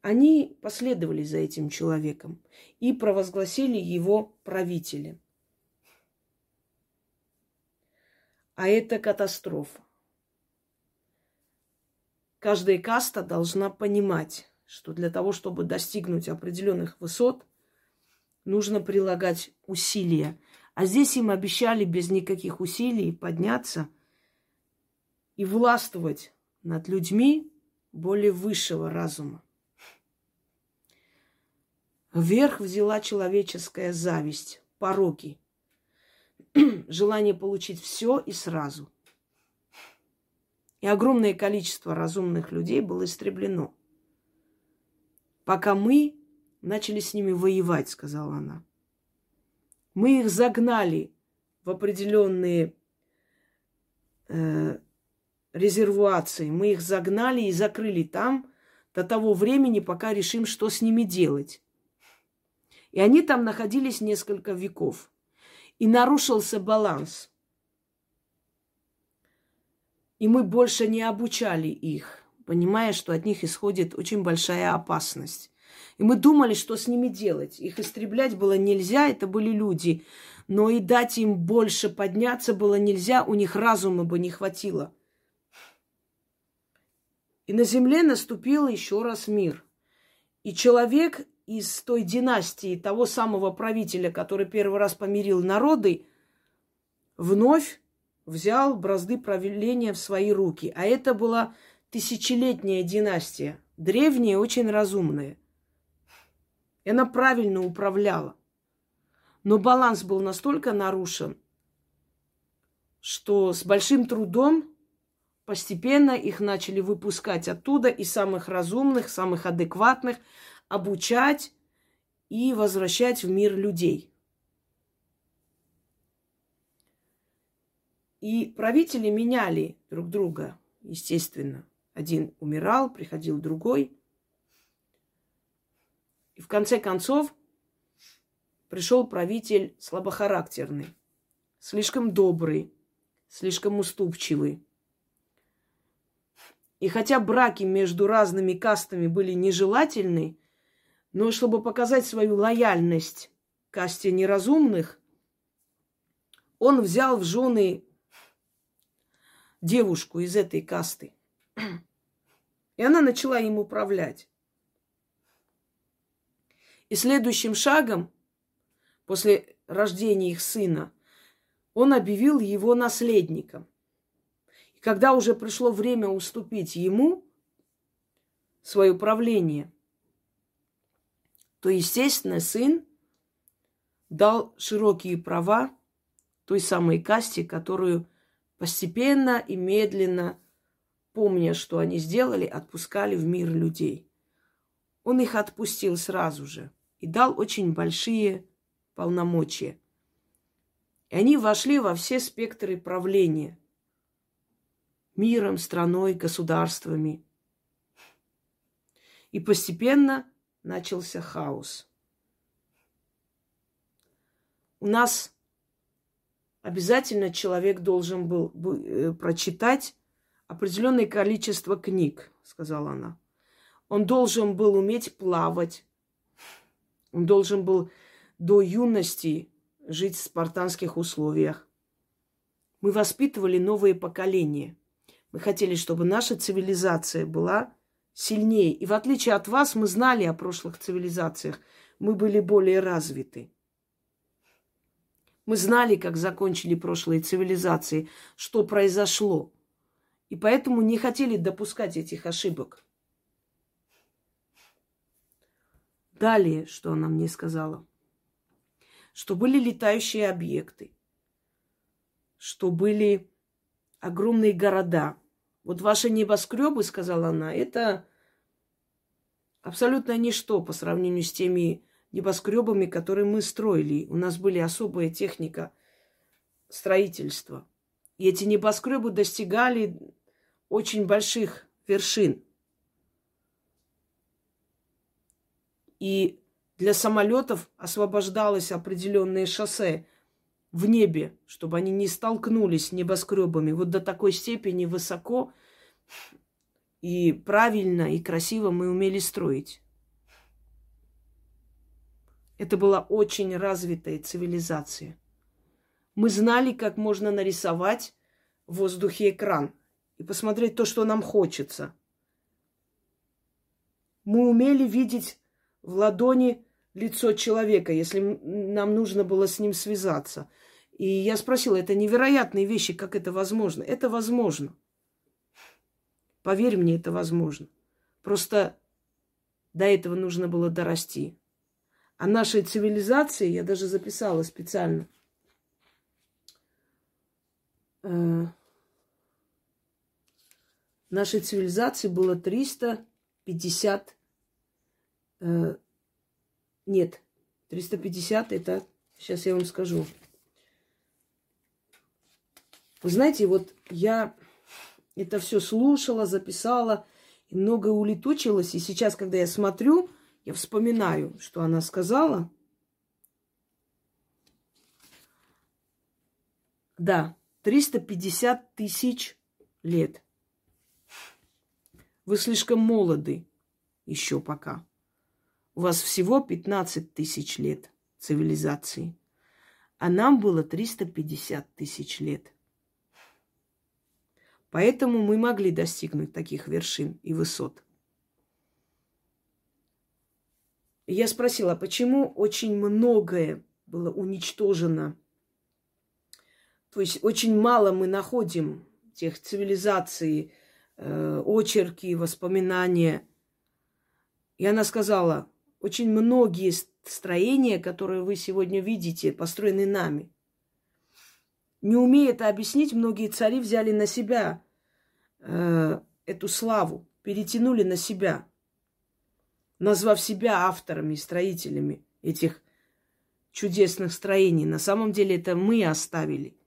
они последовали за этим человеком и провозгласили его правителем. А это катастрофа. Каждая каста должна понимать, что для того, чтобы достигнуть определенных высот, нужно прилагать усилия. А здесь им обещали без никаких усилий подняться и властвовать над людьми более высшего разума. Вверх взяла человеческая зависть, пороки, [clears throat] желание получить все и сразу. И огромное количество разумных людей было истреблено. Пока мы начали с ними воевать, сказала она. Мы их загнали в определенные э, резервуации. Мы их загнали и закрыли там до того времени, пока решим, что с ними делать. И они там находились несколько веков. И нарушился баланс. И мы больше не обучали их, понимая, что от них исходит очень большая опасность. И мы думали, что с ними делать. Их истреблять было нельзя, это были люди. Но и дать им больше подняться было нельзя, у них разума бы не хватило. И на земле наступил еще раз мир. И человек из той династии, того самого правителя, который первый раз помирил народы, вновь взял бразды правления в свои руки. А это была тысячелетняя династия, древняя, очень разумная. И она правильно управляла. Но баланс был настолько нарушен, что с большим трудом Постепенно их начали выпускать оттуда и самых разумных, самых адекватных, обучать и возвращать в мир людей. И правители меняли друг друга, естественно. Один умирал, приходил другой. И в конце концов пришел правитель слабохарактерный, слишком добрый, слишком уступчивый. И хотя браки между разными кастами были нежелательны, но чтобы показать свою лояльность касте неразумных, он взял в жены девушку из этой касты. И она начала им управлять. И следующим шагом, после рождения их сына, он объявил его наследником. Когда уже пришло время уступить ему свое правление, то, естественно, сын дал широкие права той самой касте, которую постепенно и медленно, помня, что они сделали, отпускали в мир людей. Он их отпустил сразу же и дал очень большие полномочия. И они вошли во все спектры правления. Миром, страной, государствами. И постепенно начался хаос. У нас обязательно человек должен был э, прочитать определенное количество книг, сказала она. Он должен был уметь плавать. Он должен был до юности жить в спартанских условиях. Мы воспитывали новые поколения. Мы хотели, чтобы наша цивилизация была сильнее. И в отличие от вас, мы знали о прошлых цивилизациях. Мы были более развиты. Мы знали, как закончили прошлые цивилизации, что произошло. И поэтому не хотели допускать этих ошибок. Далее, что она мне сказала? Что были летающие объекты, что были огромные города – вот ваши небоскребы, сказала она, это абсолютно ничто по сравнению с теми небоскребами, которые мы строили. У нас были особая техника строительства. И эти небоскребы достигали очень больших вершин. И для самолетов освобождалось определенное шоссе в небе, чтобы они не столкнулись с небоскребами вот до такой степени высоко и правильно и красиво мы умели строить. Это была очень развитая цивилизация. Мы знали, как можно нарисовать в воздухе экран и посмотреть то, что нам хочется. Мы умели видеть в ладони лицо человека, если нам нужно было с ним связаться – и я спросила, это невероятные вещи, как это возможно? Это возможно. Поверь мне, это возможно. Просто до этого нужно было дорасти. А нашей цивилизации, я даже записала специально, э, нашей цивилизации было 350, э, нет, 350 это, сейчас я вам скажу, вы знаете, вот я это все слушала, записала, и многое улетучилось. И сейчас, когда я смотрю, я вспоминаю, что она сказала. Да, 350 тысяч лет. Вы слишком молоды еще пока. У вас всего 15 тысяч лет цивилизации. А нам было 350 тысяч лет. Поэтому мы могли достигнуть таких вершин и высот. я спросила, почему очень многое было уничтожено? То есть очень мало мы находим тех цивилизаций, э, очерки, воспоминания. И она сказала, очень многие строения, которые вы сегодня видите, построены нами. Не умея это объяснить, многие цари взяли на себя э, эту славу, перетянули на себя, назвав себя авторами и строителями этих чудесных строений. На самом деле это мы оставили.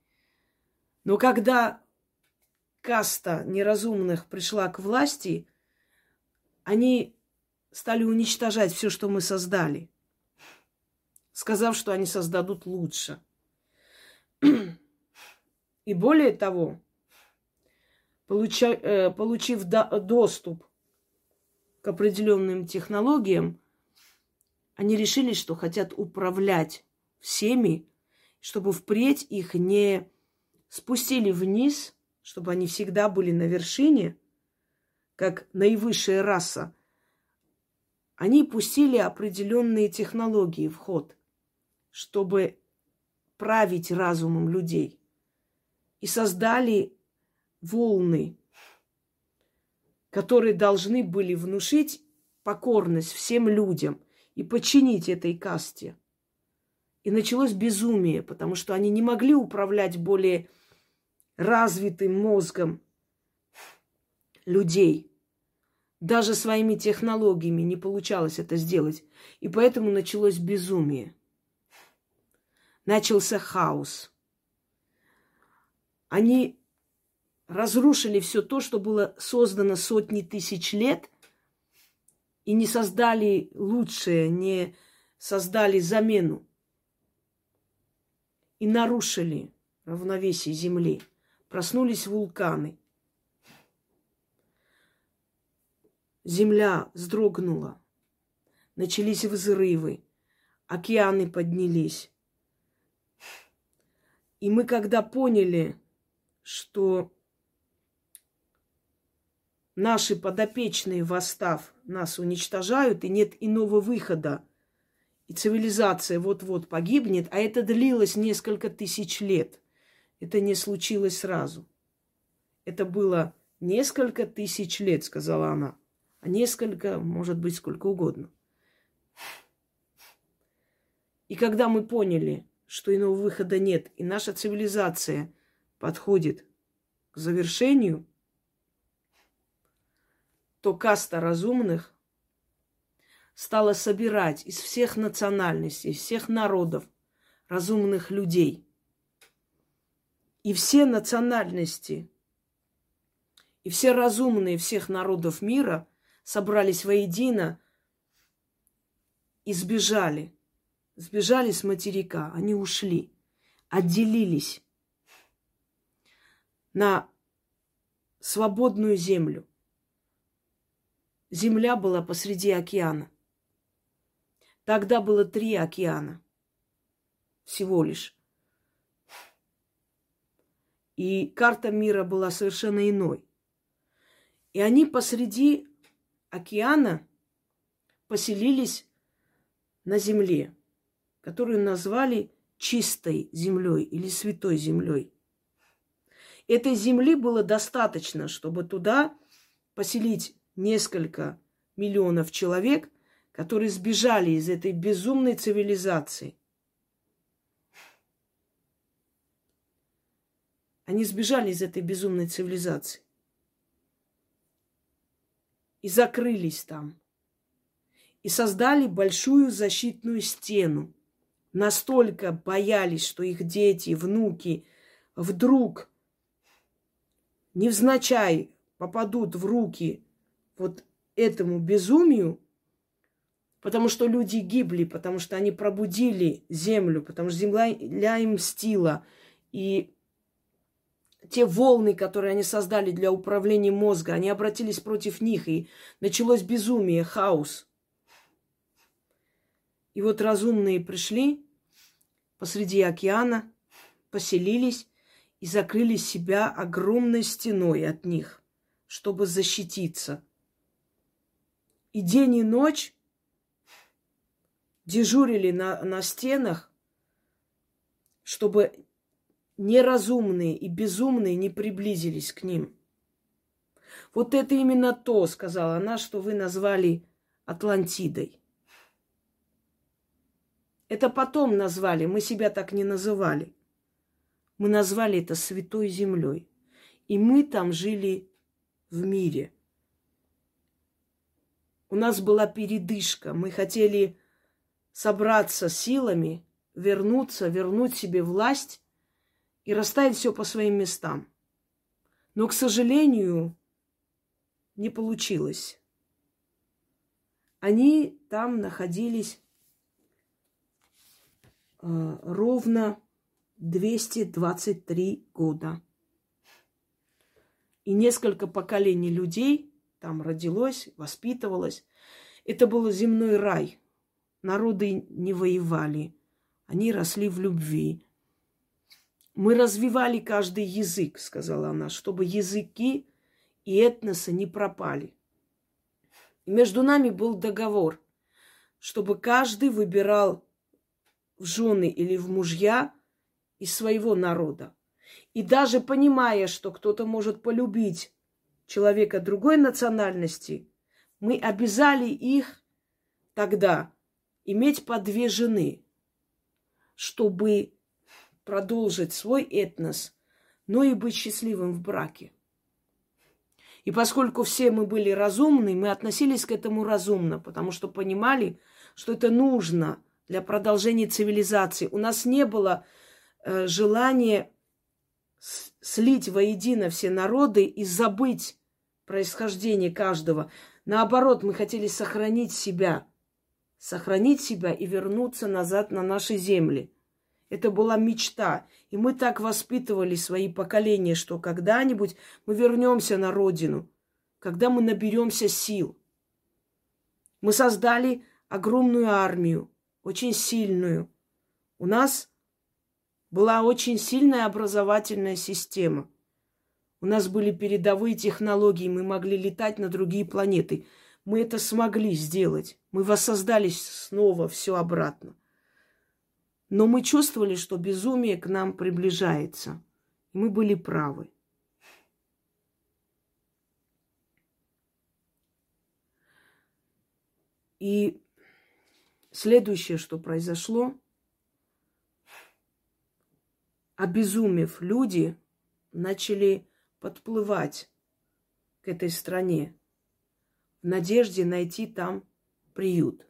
Но когда каста неразумных пришла к власти, они стали уничтожать все, что мы создали, сказав, что они создадут лучше. [clears throat] И более того, получив до, доступ к определенным технологиям, они решили, что хотят управлять всеми, чтобы впредь их не спустили вниз, чтобы они всегда были на вершине, как наивысшая раса. Они пустили определенные технологии в ход, чтобы править разумом людей. И создали волны, которые должны были внушить покорность всем людям – и подчинить этой касте. И началось безумие, потому что они не могли управлять более развитым мозгом людей. Даже своими технологиями не получалось это сделать. И поэтому началось безумие. Начался хаос. Они разрушили все то, что было создано сотни тысяч лет – и не создали лучшее, не создали замену. И нарушили равновесие Земли. Проснулись вулканы. Земля вздрогнула. Начались взрывы. Океаны поднялись. И мы когда поняли, что наши подопечные, восстав, нас уничтожают, и нет иного выхода. И цивилизация вот-вот погибнет, а это длилось несколько тысяч лет. Это не случилось сразу. Это было несколько тысяч лет, сказала она. А несколько, может быть, сколько угодно. И когда мы поняли, что иного выхода нет, и наша цивилизация подходит к завершению – то каста разумных стала собирать из всех национальностей, из всех народов разумных людей. И все национальности, и все разумные всех народов мира собрались воедино и сбежали. Сбежали с материка, они ушли, отделились на свободную землю. Земля была посреди океана. Тогда было три океана. Всего лишь. И карта мира была совершенно иной. И они посреди океана поселились на земле, которую назвали чистой землей или святой землей. Этой земли было достаточно, чтобы туда поселить несколько миллионов человек, которые сбежали из этой безумной цивилизации. Они сбежали из этой безумной цивилизации. И закрылись там. И создали большую защитную стену. Настолько боялись, что их дети, внуки вдруг невзначай попадут в руки вот этому безумию, потому что люди гибли, потому что они пробудили землю, потому что земля им мстила. И те волны, которые они создали для управления мозга, они обратились против них, и началось безумие, хаос. И вот разумные пришли посреди океана, поселились и закрыли себя огромной стеной от них, чтобы защититься – и день и ночь дежурили на, на стенах, чтобы неразумные и безумные не приблизились к ним. Вот это именно то, сказала она, что вы назвали Атлантидой. Это потом назвали, мы себя так не называли. Мы назвали это Святой Землей. И мы там жили в мире – у нас была передышка. Мы хотели собраться силами, вернуться, вернуть себе власть и расставить все по своим местам. Но, к сожалению, не получилось. Они там находились э, ровно 223 года. И несколько поколений людей там родилось, воспитывалось. Это был земной рай. Народы не воевали. Они росли в любви. Мы развивали каждый язык, сказала она, чтобы языки и этносы не пропали. И между нами был договор, чтобы каждый выбирал в жены или в мужья из своего народа. И даже понимая, что кто-то может полюбить человека другой национальности, мы обязали их тогда иметь по две жены, чтобы продолжить свой этнос, но и быть счастливым в браке. И поскольку все мы были разумны, мы относились к этому разумно, потому что понимали, что это нужно для продолжения цивилизации. У нас не было э, желания слить воедино все народы и забыть происхождение каждого. Наоборот, мы хотели сохранить себя, сохранить себя и вернуться назад на наши земли. Это была мечта. И мы так воспитывали свои поколения, что когда-нибудь мы вернемся на родину, когда мы наберемся сил. Мы создали огромную армию, очень сильную. У нас была очень сильная образовательная система. У нас были передовые технологии, мы могли летать на другие планеты. Мы это смогли сделать. Мы воссоздали снова все обратно. Но мы чувствовали, что безумие к нам приближается. Мы были правы. И следующее, что произошло, обезумев люди начали подплывать к этой стране в надежде найти там приют.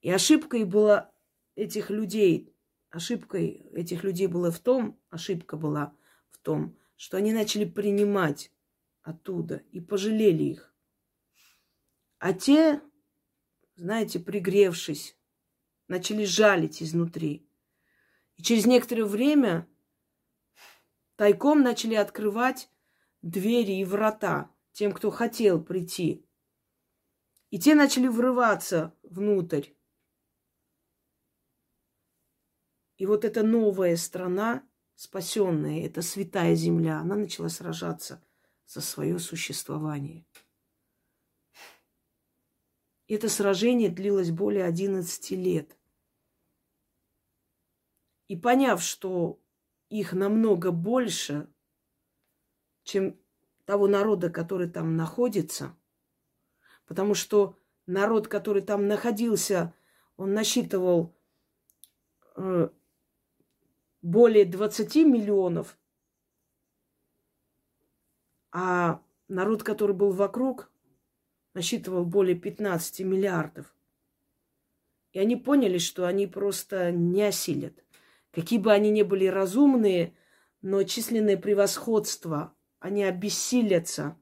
И ошибкой была этих людей, ошибкой этих людей было в том, ошибка была в том, что они начали принимать оттуда и пожалели их. А те, знаете, пригревшись, начали жалить изнутри. И через некоторое время тайком начали открывать двери и врата тем, кто хотел прийти. И те начали врываться внутрь. И вот эта новая страна, спасенная, эта святая земля, она начала сражаться за свое существование. Это сражение длилось более 11 лет. И поняв, что их намного больше, чем того народа, который там находится, потому что народ, который там находился, он насчитывал э, более 20 миллионов, а народ, который был вокруг, насчитывал более 15 миллиардов. И они поняли, что они просто не осилят. Какие бы они ни были разумные, но численное превосходство, они обессилятся.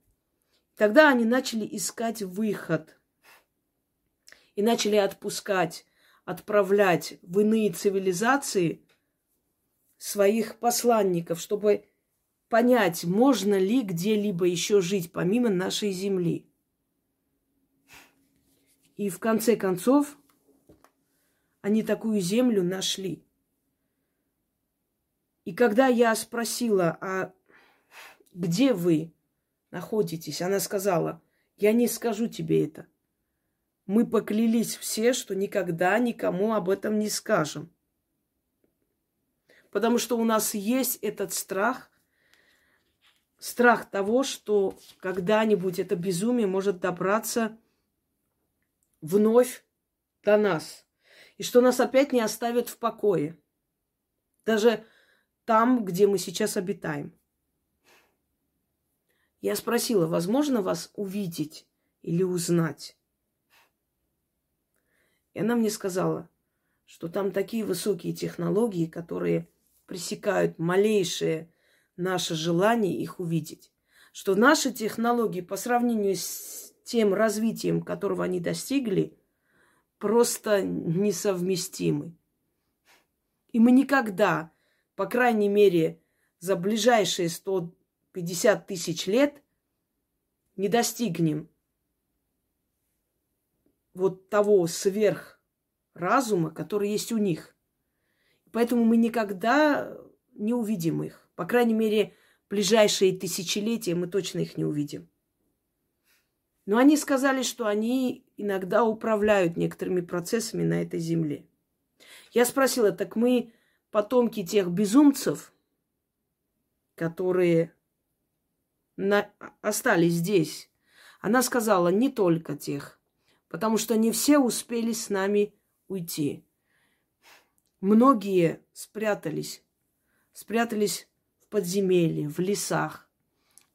Тогда они начали искать выход и начали отпускать, отправлять в иные цивилизации своих посланников, чтобы понять, можно ли где-либо еще жить помимо нашей земли. И в конце концов они такую землю нашли. И когда я спросила, а где вы находитесь, она сказала, я не скажу тебе это. Мы поклялись все, что никогда никому об этом не скажем. Потому что у нас есть этот страх, страх того, что когда-нибудь это безумие может добраться вновь до нас. И что нас опять не оставят в покое. Даже там, где мы сейчас обитаем. Я спросила, возможно вас увидеть или узнать? И она мне сказала, что там такие высокие технологии, которые пресекают малейшее наше желание их увидеть. Что наши технологии по сравнению с тем развитием, которого они достигли, просто несовместимы. И мы никогда, по крайней мере, за ближайшие 150 тысяч лет не достигнем вот того сверхразума, который есть у них. Поэтому мы никогда не увидим их. По крайней мере, ближайшие тысячелетия мы точно их не увидим. Но они сказали, что они иногда управляют некоторыми процессами на этой земле. Я спросила, так мы потомки тех безумцев, которые на... остались здесь. Она сказала, не только тех, потому что не все успели с нами уйти. Многие спрятались, спрятались в подземелье, в лесах.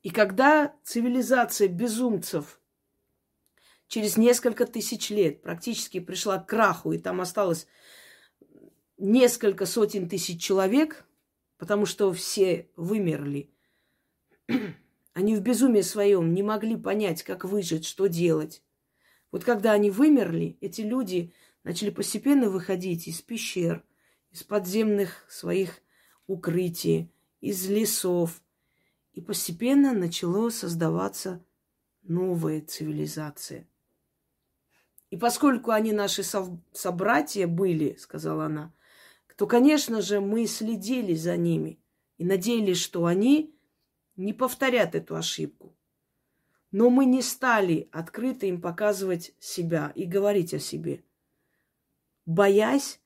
И когда цивилизация безумцев через несколько тысяч лет практически пришла к краху, и там осталось несколько сотен тысяч человек, потому что все вымерли, они в безумии своем не могли понять, как выжить, что делать. Вот когда они вымерли, эти люди начали постепенно выходить из пещер, из подземных своих укрытий, из лесов. И постепенно начало создаваться новая цивилизация. И поскольку они наши собратья были, сказала она, то, конечно же, мы следили за ними и надеялись, что они не повторят эту ошибку. Но мы не стали открыто им показывать себя и говорить о себе, боясь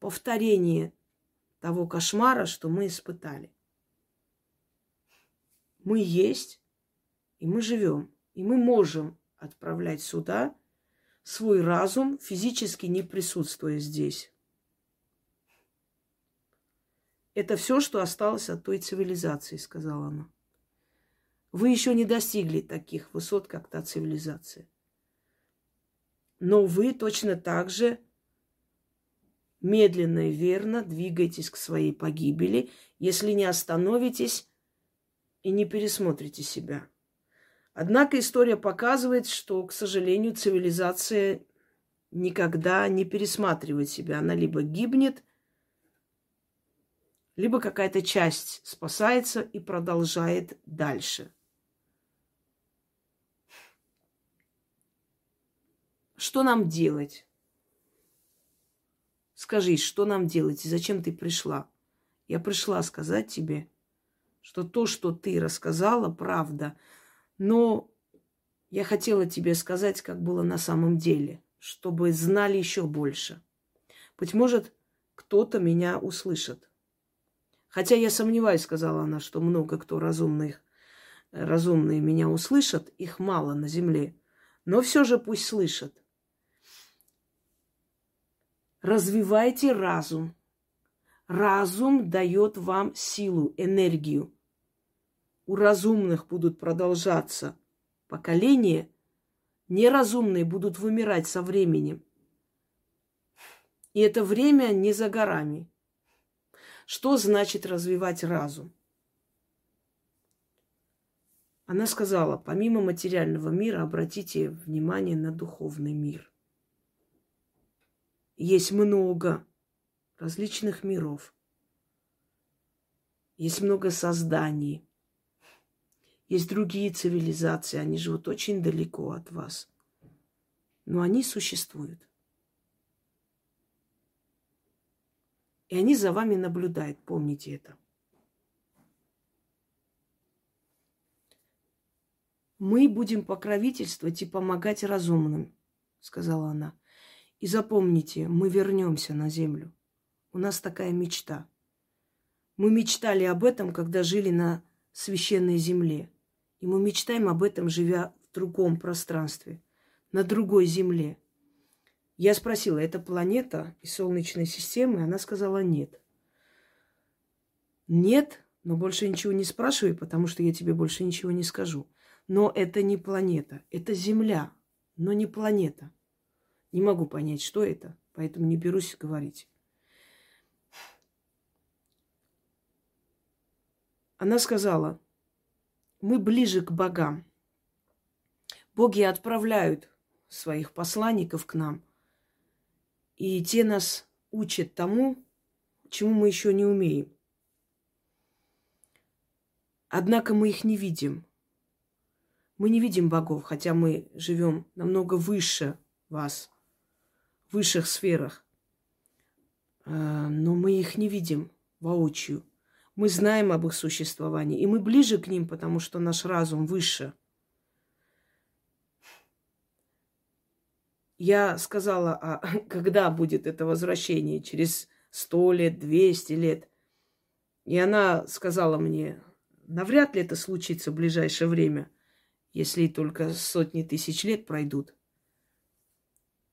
повторения того кошмара, что мы испытали. Мы есть, и мы живем, и мы можем отправлять сюда свой разум, физически не присутствуя здесь. Это все, что осталось от той цивилизации, сказала она. Вы еще не достигли таких высот, как та цивилизация. Но вы точно так же медленно и верно двигаетесь к своей погибели, если не остановитесь и не пересмотрите себя. Однако история показывает, что, к сожалению, цивилизация никогда не пересматривает себя. Она либо гибнет, либо какая-то часть спасается и продолжает дальше. Что нам делать? Скажи, что нам делать и зачем ты пришла? Я пришла сказать тебе, что то, что ты рассказала, правда. Но я хотела тебе сказать, как было на самом деле, чтобы знали еще больше. Быть может, кто-то меня услышит. Хотя я сомневаюсь, сказала она, что много кто разумных, разумные меня услышат, их мало на земле. Но все же пусть слышат. Развивайте разум. Разум дает вам силу, энергию. У разумных будут продолжаться поколения, неразумные будут вымирать со временем. И это время не за горами. Что значит развивать разум? Она сказала, помимо материального мира, обратите внимание на духовный мир – есть много различных миров. Есть много созданий. Есть другие цивилизации, они живут очень далеко от вас. Но они существуют. И они за вами наблюдают, помните это. Мы будем покровительствовать и помогать разумным, сказала она. И запомните, мы вернемся на землю. У нас такая мечта. Мы мечтали об этом, когда жили на священной земле. И мы мечтаем об этом, живя в другом пространстве, на другой земле. Я спросила, это планета из Солнечной системы? Она сказала, нет. Нет, но больше ничего не спрашивай, потому что я тебе больше ничего не скажу. Но это не планета, это Земля, но не планета. Не могу понять, что это, поэтому не берусь говорить. она сказала, мы ближе к богам. Боги отправляют своих посланников к нам, и те нас учат тому, чему мы еще не умеем. Однако мы их не видим. Мы не видим богов, хотя мы живем намного выше вас, в высших сферах. А, но мы их не видим воочию. Мы знаем об их существовании, и мы ближе к ним, потому что наш разум выше. Я сказала, а [laughs] когда будет это возвращение? Через сто лет, двести лет? И она сказала мне, навряд ли это случится в ближайшее время, если только сотни тысяч лет пройдут.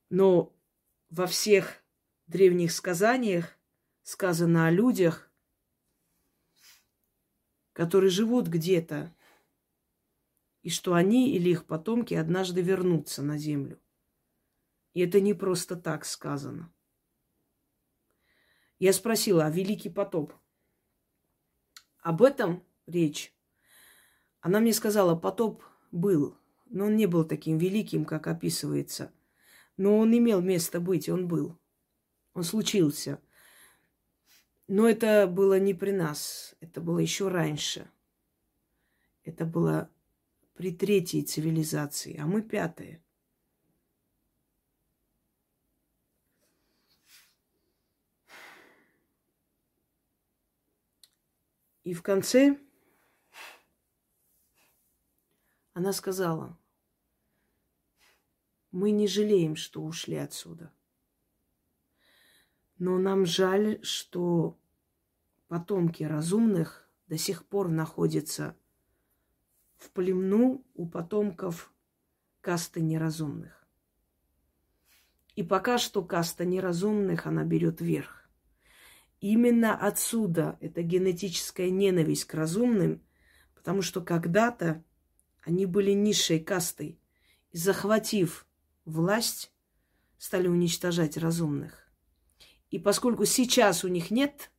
Но во всех древних сказаниях сказано о людях, которые живут где-то, и что они или их потомки однажды вернутся на землю. И это не просто так сказано. Я спросила, а Великий потоп? Об этом речь. Она мне сказала, потоп был, но он не был таким великим, как описывается. Но он имел место быть, он был. Он случился. Но это было не при нас, это было еще раньше. Это было при третьей цивилизации, а мы пятая. И в конце она сказала, мы не жалеем, что ушли отсюда. Но нам жаль, что потомки разумных до сих пор находятся в племну у потомков касты неразумных. И пока что каста неразумных, она берет верх. Именно отсюда эта генетическая ненависть к разумным, потому что когда-то они были низшей кастой. И захватив власть, стали уничтожать разумных. И поскольку сейчас у них нет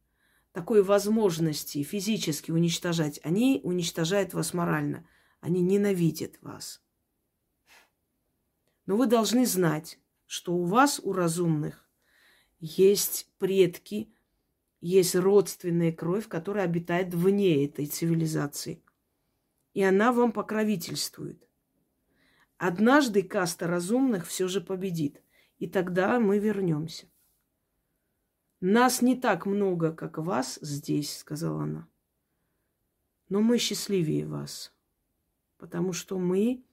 такой возможности физически уничтожать, они уничтожают вас морально. Они ненавидят вас. Но вы должны знать, что у вас, у разумных, есть предки, есть родственная кровь, которая обитает вне этой цивилизации и она вам покровительствует. Однажды каста разумных все же победит, и тогда мы вернемся. Нас не так много, как вас здесь, сказала она. Но мы счастливее вас, потому что мы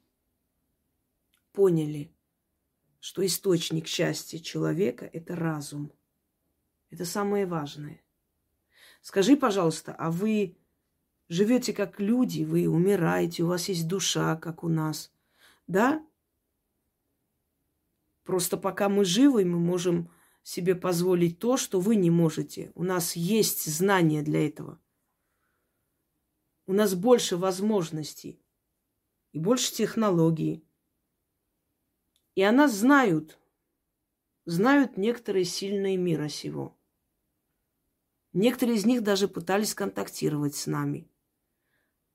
поняли, что источник счастья человека – это разум. Это самое важное. Скажи, пожалуйста, а вы живете как люди, вы умираете, у вас есть душа, как у нас. Да? Просто пока мы живы, мы можем себе позволить то, что вы не можете. У нас есть знания для этого. У нас больше возможностей и больше технологий. И о нас знают. Знают некоторые сильные мира сего. Некоторые из них даже пытались контактировать с нами.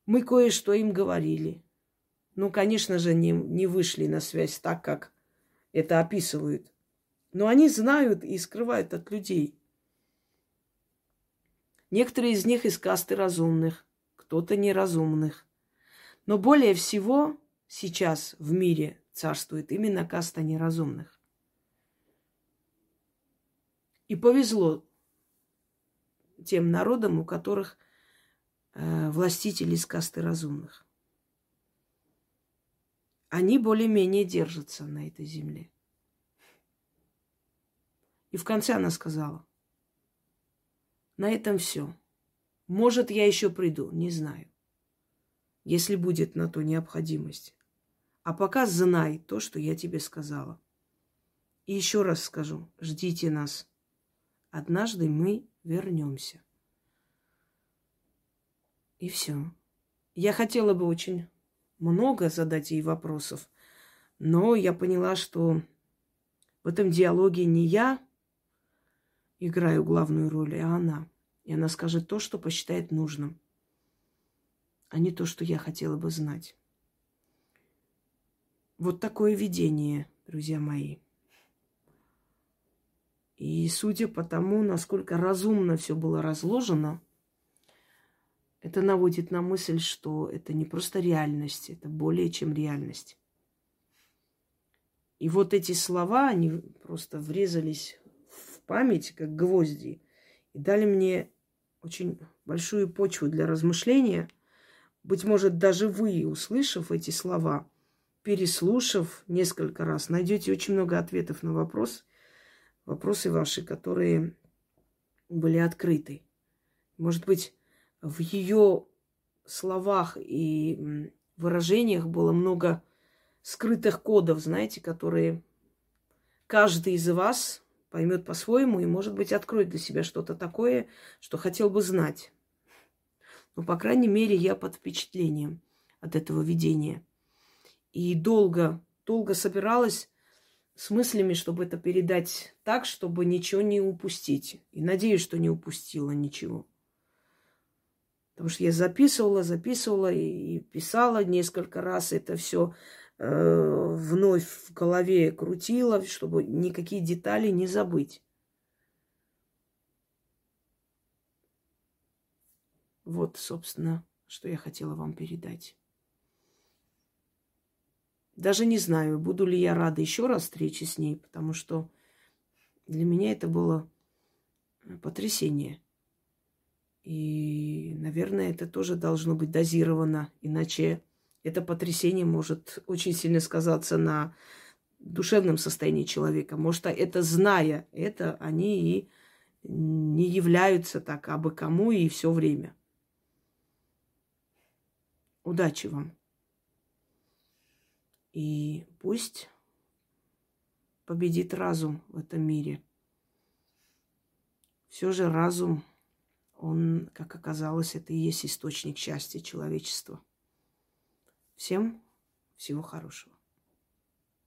Мы кое-что им говорили. Ну, конечно же, не, не вышли на связь так, как это описывают. Но они знают и скрывают от людей. Некоторые из них из касты разумных, кто-то неразумных. Но более всего сейчас в мире царствует именно каста неразумных. И повезло тем народам, у которых э, властители из касты разумных. Они более-менее держатся на этой земле. И в конце она сказала, на этом все. Может, я еще приду, не знаю. Если будет на то необходимость. А пока знай то, что я тебе сказала. И еще раз скажу, ждите нас. Однажды мы вернемся. И все. Я хотела бы очень много задать ей вопросов, но я поняла, что в этом диалоге не я играю главную роль, а она. И она скажет то, что посчитает нужным. а не то, что я хотела бы знать. Вот такое видение, друзья мои. И судя по тому, насколько разумно все было разложено, это наводит на мысль, что это не просто реальность, это более чем реальность. И вот эти слова, они просто врезались в память, как гвозди, и дали мне очень большую почву для размышления. Быть может, даже вы, услышав эти слова, переслушав несколько раз, найдете очень много ответов на вопрос, вопросы ваши, которые были открыты. Может быть, в ее словах и выражениях было много скрытых кодов, знаете, которые каждый из вас поймет по-своему и, может быть, откроет для себя что-то такое, что хотел бы знать. Но, по крайней мере, я под впечатлением от этого видения. И долго, долго собиралась с мыслями, чтобы это передать так, чтобы ничего не упустить. И надеюсь, что не упустила ничего. Потому что я записывала, записывала и, писала несколько раз это все э, вновь в голове крутила, чтобы никакие детали не забыть. Вот, собственно, что я хотела вам передать. Даже не знаю, буду ли я рада еще раз встрече с ней, потому что для меня это было потрясение. И, наверное, это тоже должно быть дозировано, иначе это потрясение может очень сильно сказаться на душевном состоянии человека. Может, это зная это, они и не являются так абы кому и все время. Удачи вам. И пусть победит разум в этом мире. Все же разум он, как оказалось, это и есть источник счастья человечества. Всем всего хорошего.